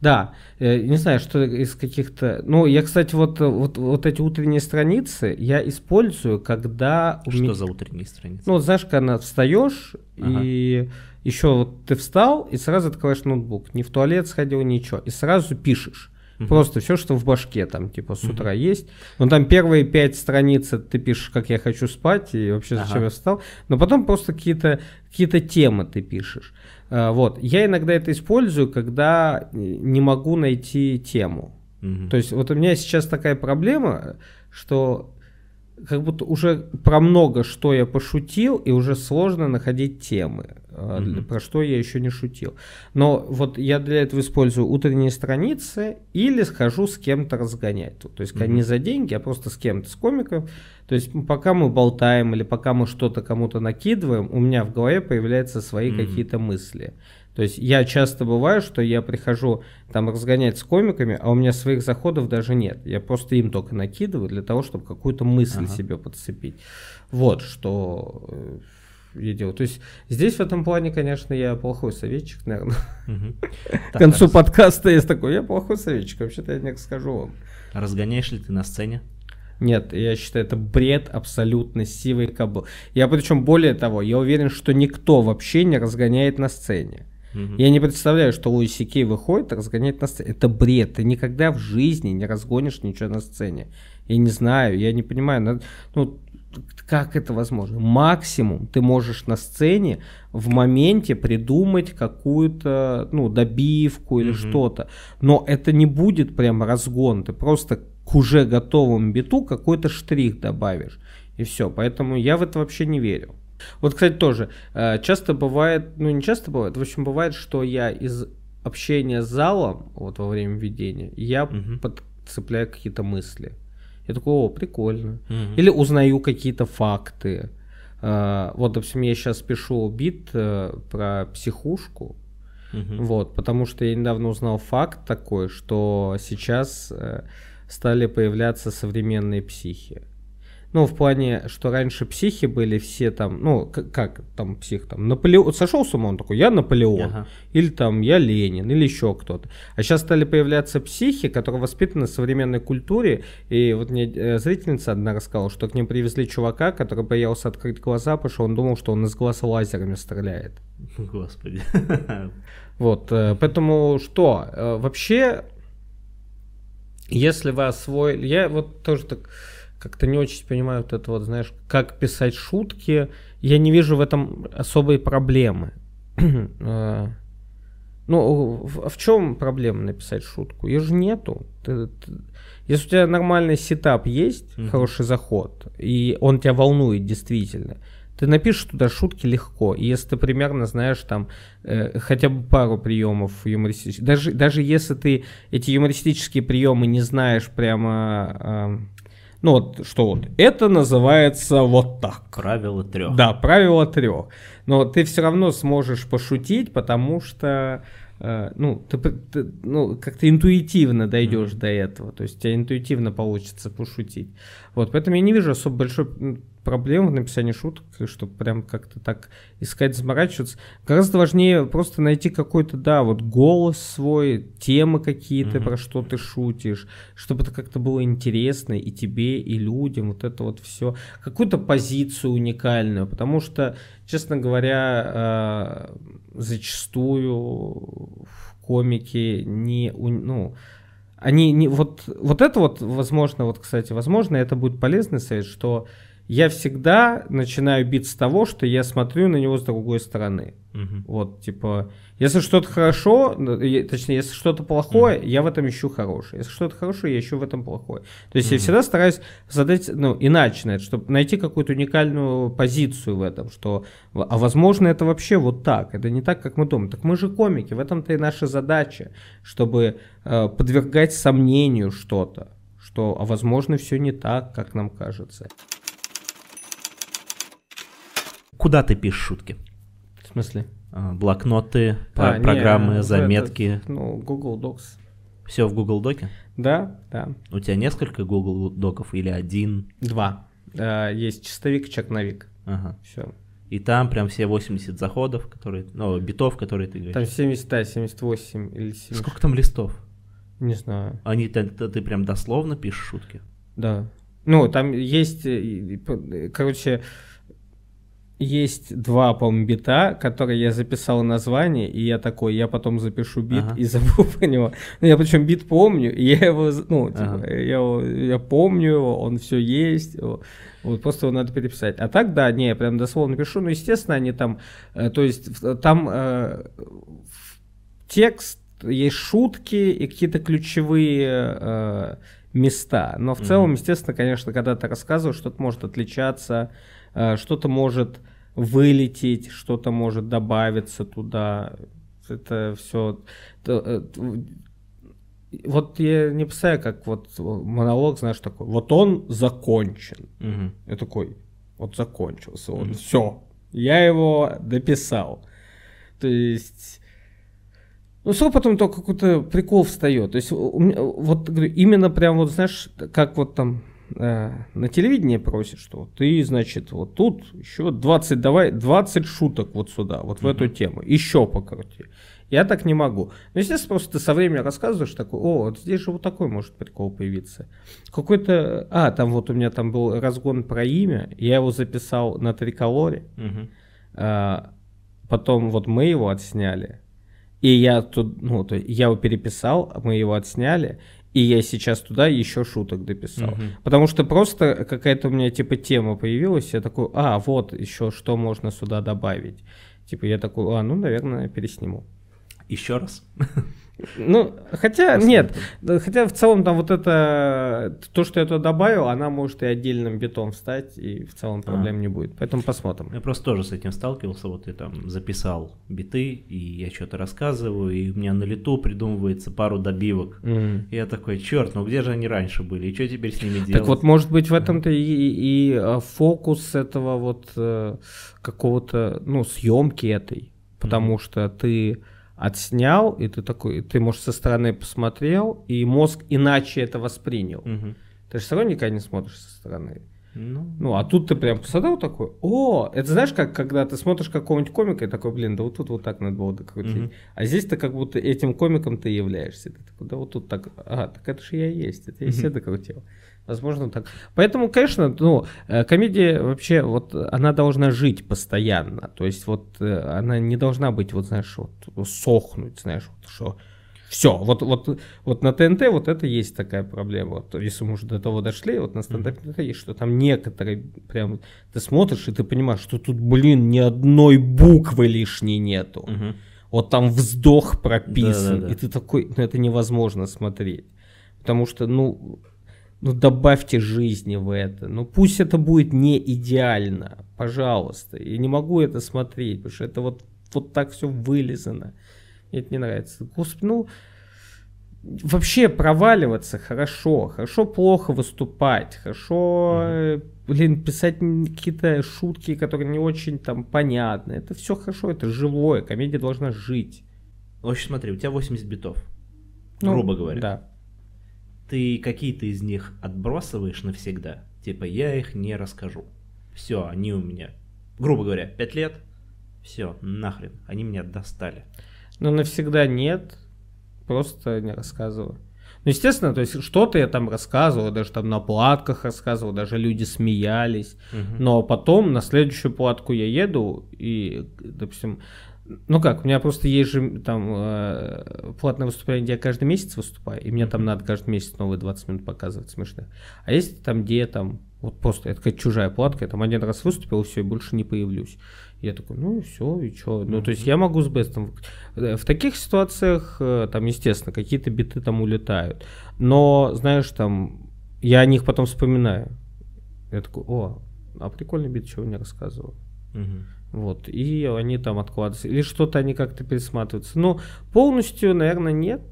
Да, э, не знаю, что из каких-то... Ну, я, кстати, вот, вот, вот эти утренние страницы я использую, когда... Что ми... за утренние страницы? Ну, вот знаешь, когда встаешь, ага. и еще вот ты встал, и сразу открываешь ноутбук. Не в туалет сходил, ничего. И сразу пишешь. Угу. Просто все, что в башке там, типа, с утра угу. есть. Ну, там первые пять страниц ты пишешь, как я хочу спать, и вообще зачем ага. я встал. Но потом просто какие-то какие темы ты пишешь. А, вот. Я иногда это использую, когда не могу найти тему. Угу. То есть вот у меня сейчас такая проблема, что как будто уже про много что я пошутил, и уже сложно находить темы, mm-hmm. про что я еще не шутил. Но вот я для этого использую утренние страницы или схожу с кем-то разгонять. То есть mm-hmm. не за деньги, а просто с кем-то, с комиком. То есть пока мы болтаем или пока мы что-то кому-то накидываем, у меня в голове появляются свои mm-hmm. какие-то мысли. То есть я часто бываю, что я прихожу там разгонять с комиками, а у меня своих заходов даже нет. Я просто им только накидываю для того, чтобы какую-то мысль ага. себе подцепить. Вот что э, я делаю. То есть здесь в этом плане, конечно, я плохой советчик, наверное. (laughs) К концу подкаста есть такой, я плохой советчик, вообще-то я не скажу вам. Разгоняешь ли ты на сцене? Нет, я считаю, это бред абсолютно сивый кабл. Я причем более того, я уверен, что никто вообще не разгоняет на сцене. Угу. Я не представляю, что Луи Сикей выходит и разгоняет на сцене. Это бред. Ты никогда в жизни не разгонишь ничего на сцене. Я не знаю, я не понимаю. Ну, как это возможно? Максимум ты можешь на сцене в моменте придумать какую-то ну, добивку или mm что-то. Но это не будет прям разгон. Ты просто к уже готовому биту какой-то штрих добавишь. И все. Поэтому я в это вообще не верю. Вот, кстати, тоже. Э, часто бывает, ну не часто бывает, в общем, бывает, что я из общения с залом, вот во время ведения, я угу. подцепляю какие-то мысли. Я такой, о, прикольно. Угу. Или узнаю какие-то факты. Э, вот, допустим, я сейчас пишу бит э, про психушку, угу. вот, потому что я недавно узнал факт такой, что сейчас стали появляться современные психи. Ну, в плане, что раньше психи были все там, ну, как, как там псих там, Наполеон, сошел с ума, он такой, я Наполеон, ага. или там, я Ленин, или еще кто-то. А сейчас стали появляться психи, которые воспитаны в современной культуре, и вот мне э, зрительница одна рассказала, что к ним привезли чувака, который боялся открыть глаза, потому что он думал, что он из глаз лазерами стреляет. Господи. Вот, э, поэтому что, э, вообще, если вы освоили, я вот тоже так как-то не очень понимаю вот это вот, знаешь, как писать шутки. Я не вижу в этом особой проблемы. А, (clears throat) ну, а в чем проблема написать шутку? Ее же нету. Ты, ты, если у тебя нормальный сетап есть, mm-hmm. хороший заход, и он тебя волнует действительно, ты напишешь туда шутки легко. И если ты примерно знаешь там э, хотя бы пару приемов юмористических, даже, даже если ты эти юмористические приемы не знаешь прямо... Э, ну вот, что вот, это называется вот так. Правило трех. Да, правило трех. Но ты все равно сможешь пошутить, потому что ну, ты, ты ну, как-то интуитивно дойдешь mm-hmm. до этого. То есть у тебя интуитивно получится пошутить. Вот, поэтому я не вижу особо большой проблем в написании шуток, чтобы прям как-то так искать, заморачиваться. Гораздо важнее просто найти какой-то, да, вот голос свой, темы какие-то, mm-hmm. про что ты шутишь, чтобы это как-то было интересно и тебе, и людям, вот это вот все. Какую-то позицию уникальную, потому что, честно говоря, э, зачастую комики не, ну, они не, вот, вот это вот, возможно, вот, кстати, возможно, это будет полезный совет, что я всегда начинаю бить с того, что я смотрю на него с другой стороны. Угу. Вот, типа, если что-то хорошо, точнее, если что-то плохое, угу. я в этом ищу хорошее. Если что-то хорошее, я ищу в этом плохое. То есть угу. я всегда стараюсь задать, ну, иначе на это, чтобы найти какую-то уникальную позицию в этом, что, а возможно, это вообще вот так, это не так, как мы думаем. Так мы же комики, в этом-то и наша задача, чтобы э, подвергать сомнению что-то, что, а возможно, все не так, как нам кажется. Куда ты пишешь шутки? В смысле? А, блокноты, а, программы, не, заметки. Это, ну, Google Docs. Все в Google Доке? Да, да. У тебя несколько Google Доков или один? Два. А, есть чистовик, чекновик. Ага. Все. И там прям все 80 заходов, которые, ну, битов, которые ты говоришь. Там 70, да, 78 или 70. Сколько там листов? Не знаю. Они, ты, ты, прям дословно пишешь шутки? Да. Ну, там есть, э, п- короче, есть два, по-моему, бита, которые я записал название, и я такой, я потом запишу бит Ага. и (laughs) забыл про него. Ну, я причем бит помню, и я его, ну, типа, Ага. я, его- я помню его, он все есть, вот просто его надо переписать. А так, да, не, я прям дословно пишу, ну, естественно, они там, э, то есть там э, текст, есть шутки и какие-то ключевые э, места. Но в Мгм. целом, естественно, конечно, когда ты рассказываешь, что-то может отличаться, что-то может вылететь, что-то может добавиться туда. Это все. Вот я не представляю, как вот монолог, знаешь, такой. Вот он закончен. Мгм. Я такой, вот закончился он, все, я его дописал. То есть, ну, что потом только какой-то прикол встает. То есть, вот говорю, именно прям вот, знаешь, как вот там э, на телевидении просят, что ты, значит, вот тут еще 20, давай 20 шуток вот сюда, вот в эту тему, еще покрути. Я так не могу. Ну, естественно, просто ты со временем рассказываешь такой, о, вот здесь же вот такой может прикол появиться. Какой-то, а, там вот у меня там был разгон про имя, я его записал на триколоре, а, потом вот мы его отсняли, и я тут, ну, то я его переписал, мы его отсняли, и я сейчас туда еще шуток дописал. Мгм. Потому что просто какая-то у меня типа тема появилась, я такой, а, вот еще что можно сюда добавить. Типа я такой, а, ну, наверное, пересниму. Еще раз. Ну, хотя, Посмотрим. нет, хотя в целом там вот это, то, что я туда добавил, она может и отдельным битом встать, и в целом проблем не будет. Поэтому посмотрим. Я просто тоже с этим сталкивался. Вот я там записал биты, и я что-то рассказываю, и у меня на лету придумывается пару добивок. М. И я такой, черт, ну где же они раньше были? И что теперь с ними делать? Так вот, может быть, в этом-то и, и, а, фокус этого вот э, какого-то, ну, съемки этой. Потому Мгм. что ты отснял, и ты такой, ты, может, со стороны посмотрел, и мозг иначе это воспринял. Мгм. Ты же все равно никогда не смотришь со стороны. Ну, Ну, а тут ты прям посмотрел такой, о, это знаешь, как когда ты смотришь какого-нибудь комика и такой, блин, да вот тут вот так надо было докрутить. Мгм. А здесь ты как будто этим комиком ты являешься. Ты такой, да вот тут так, ага, так это же я есть, это я Мгм. все докрутил. Возможно, так. Поэтому, конечно, ну, э, комедия вообще, вот она должна жить постоянно. То есть, вот э, она не должна быть, вот знаешь, вот сохнуть, знаешь, вот что. Все, вот, вот, вот на ТНТ вот это есть такая проблема. Вот, если мы уже до того дошли, вот на стендапе это есть, что там некоторые прям ты смотришь и ты понимаешь, что тут, блин, ни одной буквы лишней нету. Вот там вздох прописан, Да-да-да. и ты такой, ну это невозможно смотреть. Потому что, ну, ну добавьте жизни в это. Ну пусть это будет не идеально, пожалуйста. Я не могу это смотреть, потому что это вот, вот так все вылизано. Мне это не нравится. Господи, ну, вообще проваливаться хорошо, хорошо плохо выступать, хорошо, э, блин, писать какие-то шутки, которые не очень там понятны. Это все хорошо, это живое, комедия должна жить. В общем, смотри, у тебя 80 битов, Ну, грубо говоря. Да. Ты какие-то из них отбрасываешь навсегда. Типа, я их не расскажу. Все, они у меня, грубо говоря, 5 лет. Все, нахрен, они меня достали. Но навсегда нет, просто не рассказываю. Ну, естественно, то есть что-то я там рассказывал, даже там на платках рассказывал, даже люди смеялись. Мгм. Но потом на следующую платку я еду и, допустим, ну как, у меня просто есть же там э, платное выступление, где я каждый месяц выступаю, и мне там надо каждый месяц новые 20 минут показывать смешных. А есть там, где я там, вот просто, это какая чужая платка, я там один раз выступил, все, и больше не появлюсь. Я такой, ну и все, и что? Ну, то есть я могу с бестом. Э, В таких ситуациях, э, там, естественно, какие-то биты там улетают. Но, знаешь, там, я о них потом вспоминаю. Я такой, о, а прикольный бит, чего не рассказывал. Мгм. Вот, и они там откладываются. Или что-то они как-то пересматриваются. Ну, полностью, наверное, нет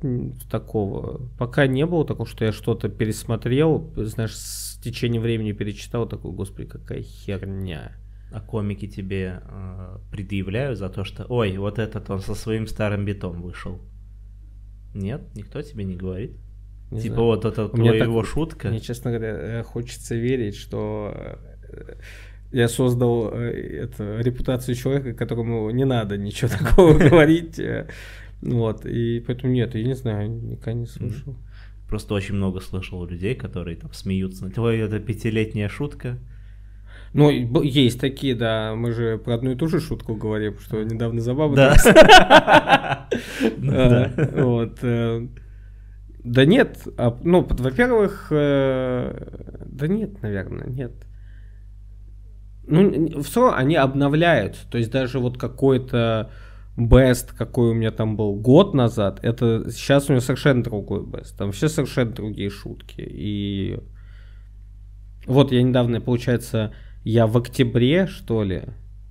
такого. Пока не было такого, что я что-то пересмотрел, знаешь, с течением времени перечитал, такой, господи, какая херня. А комики тебе э, предъявляют за то, что, ой, вот этот он со своим старым битом вышел. Нет, никто тебе не говорит. Не типа знаю. вот это твоя так- его шутка. Мне, честно говоря, э, хочется верить, что э, я создал э, это, репутацию человека, которому не надо ничего (laughs) такого говорить. э, Вот, и поэтому нет, я не знаю, никогда не слышал. Просто очень много слышал людей, которые там смеются. Ой, это пятилетняя шутка. Ну, есть такие, да, мы же про одну и ту же шутку говорим, что недавно забавно. Да. (laughs) (laughs) Ну А. Вот. э, Да нет, а, ну, во-первых, да нет, наверное, нет. Ну, все, они обновляют. То есть даже вот какой-то бест, какой у меня там был год назад, это сейчас у него совершенно другой бест. Там все совершенно другие шутки. И вот я недавно, получается, я в октябре, что ли,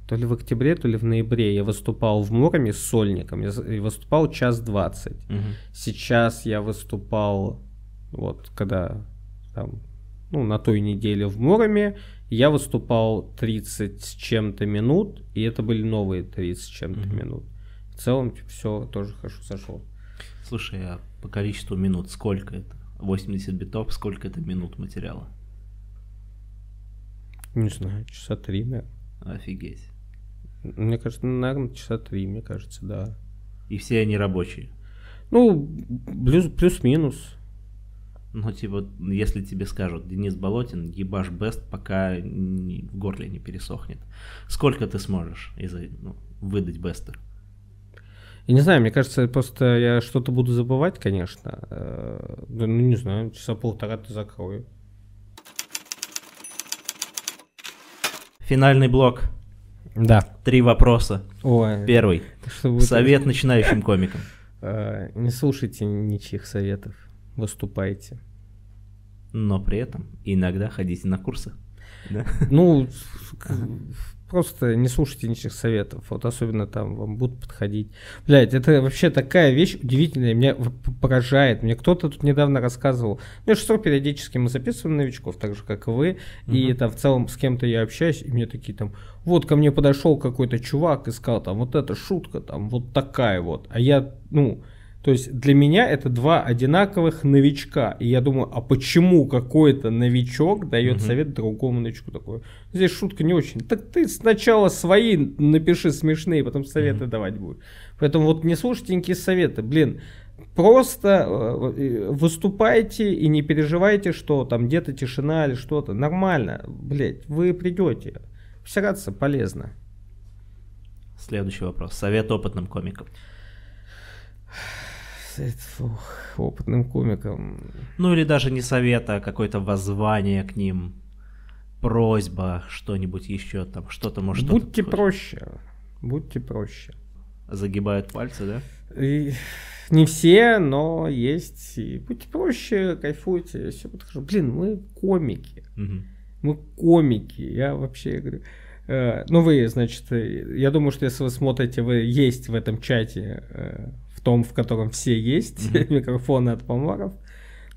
то ли в октябре, то ли в ноябре я выступал в Муроме с сольником. Я выступал час двадцать. Мгм. Сейчас я выступал, вот, когда там, ну, на той неделе в Муроме, я выступал 30 с чем-то минут, и это были новые 30 с чем-то Мгм. минут. В целом, все тоже хорошо сошло. Слушай, а по количеству минут сколько это? 80 битов, сколько это минут материала? Не знаю, часа три, наверное. Офигеть. Мне кажется, наверное, часа три, мне кажется, да. И все они рабочие. Ну, плюс- плюс-минус. Ну, типа, если тебе скажут, Денис Болотин, ебашь бест, пока не- в горле не пересохнет. Сколько ты сможешь из, ну, выдать беста? Я не знаю, мне кажется, просто я что-то буду забывать, конечно. Э, да, Ну, не знаю, часа полтора-то закрою. Финальный блок. Да. Три вопроса. Ой, Первый. Совет начинающим комикам. Э, Не слушайте ничьих советов, выступайте. Но при этом иногда ходите на курсы. Да? Ну, просто не слушайте ничьих советов. Вот особенно там вам будут подходить. Блять, это вообще такая вещь удивительная. Меня поражает. Мне кто-то тут недавно рассказывал. Ну, что периодически мы записываем новичков, так же, как и вы. И Мгм. там в целом с кем-то я общаюсь, и мне такие там, вот ко мне подошел какой-то чувак и сказал, там, вот эта шутка, там, вот такая вот. А я, ну, то есть для меня это два одинаковых новичка. И я думаю, а почему какой-то новичок дает Мгм. совет другому новичку такой? Здесь шутка не очень. Так ты сначала свои напиши смешные, потом советы Мгм. давать будешь. Поэтому вот не слушайте никакие советы. Блин, просто э, выступайте и не переживайте, что там где-то тишина или что-то. Нормально, блять, вы придете. Всираться полезно. Следующий вопрос. Совет опытным комикам. Опытным комиком. Ну или даже не совет, а какое-то воззвание к ним, просьба, что-нибудь еще там, что-то может Будьте такое. проще. Будьте проще. Загибают пальцы, да? И не все, но есть. И будьте проще, кайфуйте, все будет хорошо. Блин, мы комики. Мгм. Мы комики. Я вообще говорю. э, ну, вы, значит, э, я думаю, что если вы смотрите, вы есть в этом чате, э, в том, в котором все есть, Мгм. (laughs) микрофоны от помаров.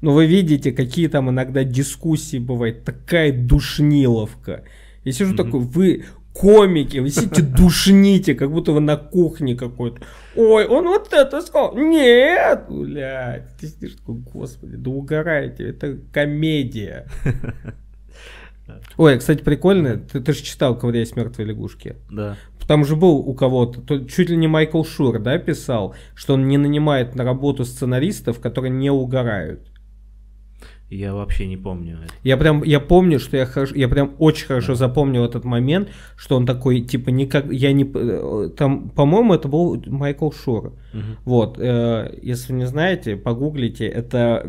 Но вы видите, какие там иногда дискуссии бывают. Такая душниловка. Я сижу Мгм. такой, вы комики, вы сидите (laughs) душните, как будто вы на кухне какой-то. Ой, он вот это сказал. Нет, блядь. Ты сидишь такой, господи, да угорайте, это комедия. (laughs) Ой, кстати, прикольно, ты, ты же читал «Ковыряясь мертвой лягушки». Да. Там же был у кого-то, то чуть ли не Майкл Шур, да, писал, что он не нанимает на работу сценаристов, которые не угорают. Я вообще не помню. Я прям, я помню, что я хорошо, я прям очень хорошо запомнил этот момент, что он такой, типа, никак, я не, э, там, по-моему, это был Майкл Шур. Мгм. Вот, э, если не знаете, погуглите, это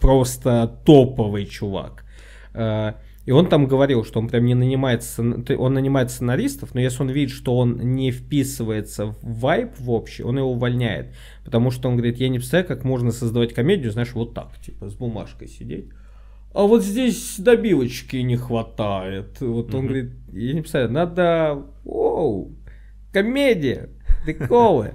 просто топовый чувак. Э, и он там говорил, что он прям не нанимает, он нанимает сценаристов, но если он видит, что он не вписывается в вайп в общий, он его увольняет. Потому что он говорит, я не представляю, как можно создавать комедию, знаешь, вот так, типа, с бумажкой сидеть. А вот здесь добивочки не хватает. Вот он Мгм. говорит, я не представляю, надо, оу, комедия, приколы.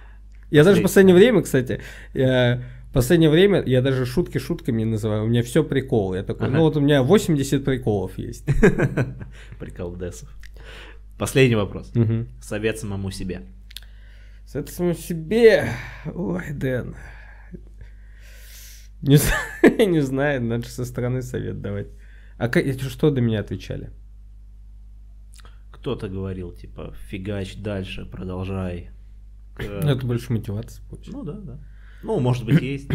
(laughs) Я даже в последнее время, кстати, я, в последнее время я даже шутки шутками называю. У меня все приколы. Я такой, Ага. ну вот у меня 80 приколов есть. (laughs) Прикол Десов. Последний вопрос. Мгм. Совет самому себе. С это самому себе. Ой, Дэн. Не знаю, (laughs) не знаю, надо же со стороны совет давать. А как- что до меня отвечали? кто-то говорил, типа, фигач дальше, продолжай. Ну, это больше мотивация получается. Ну да, да. Ну, может быть, есть,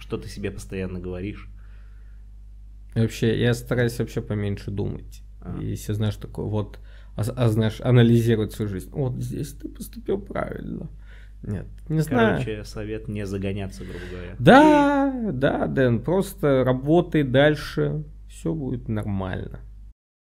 что ты себе постоянно говоришь. Вообще, я стараюсь вообще поменьше думать. А. Если знаешь такое, вот, а, а знаешь, анализировать свою жизнь. Вот здесь ты поступил правильно. Нет, не знаю. Короче, совет не загоняться, грубо говоря. Да, да, Дэн, просто работай дальше, все будет нормально.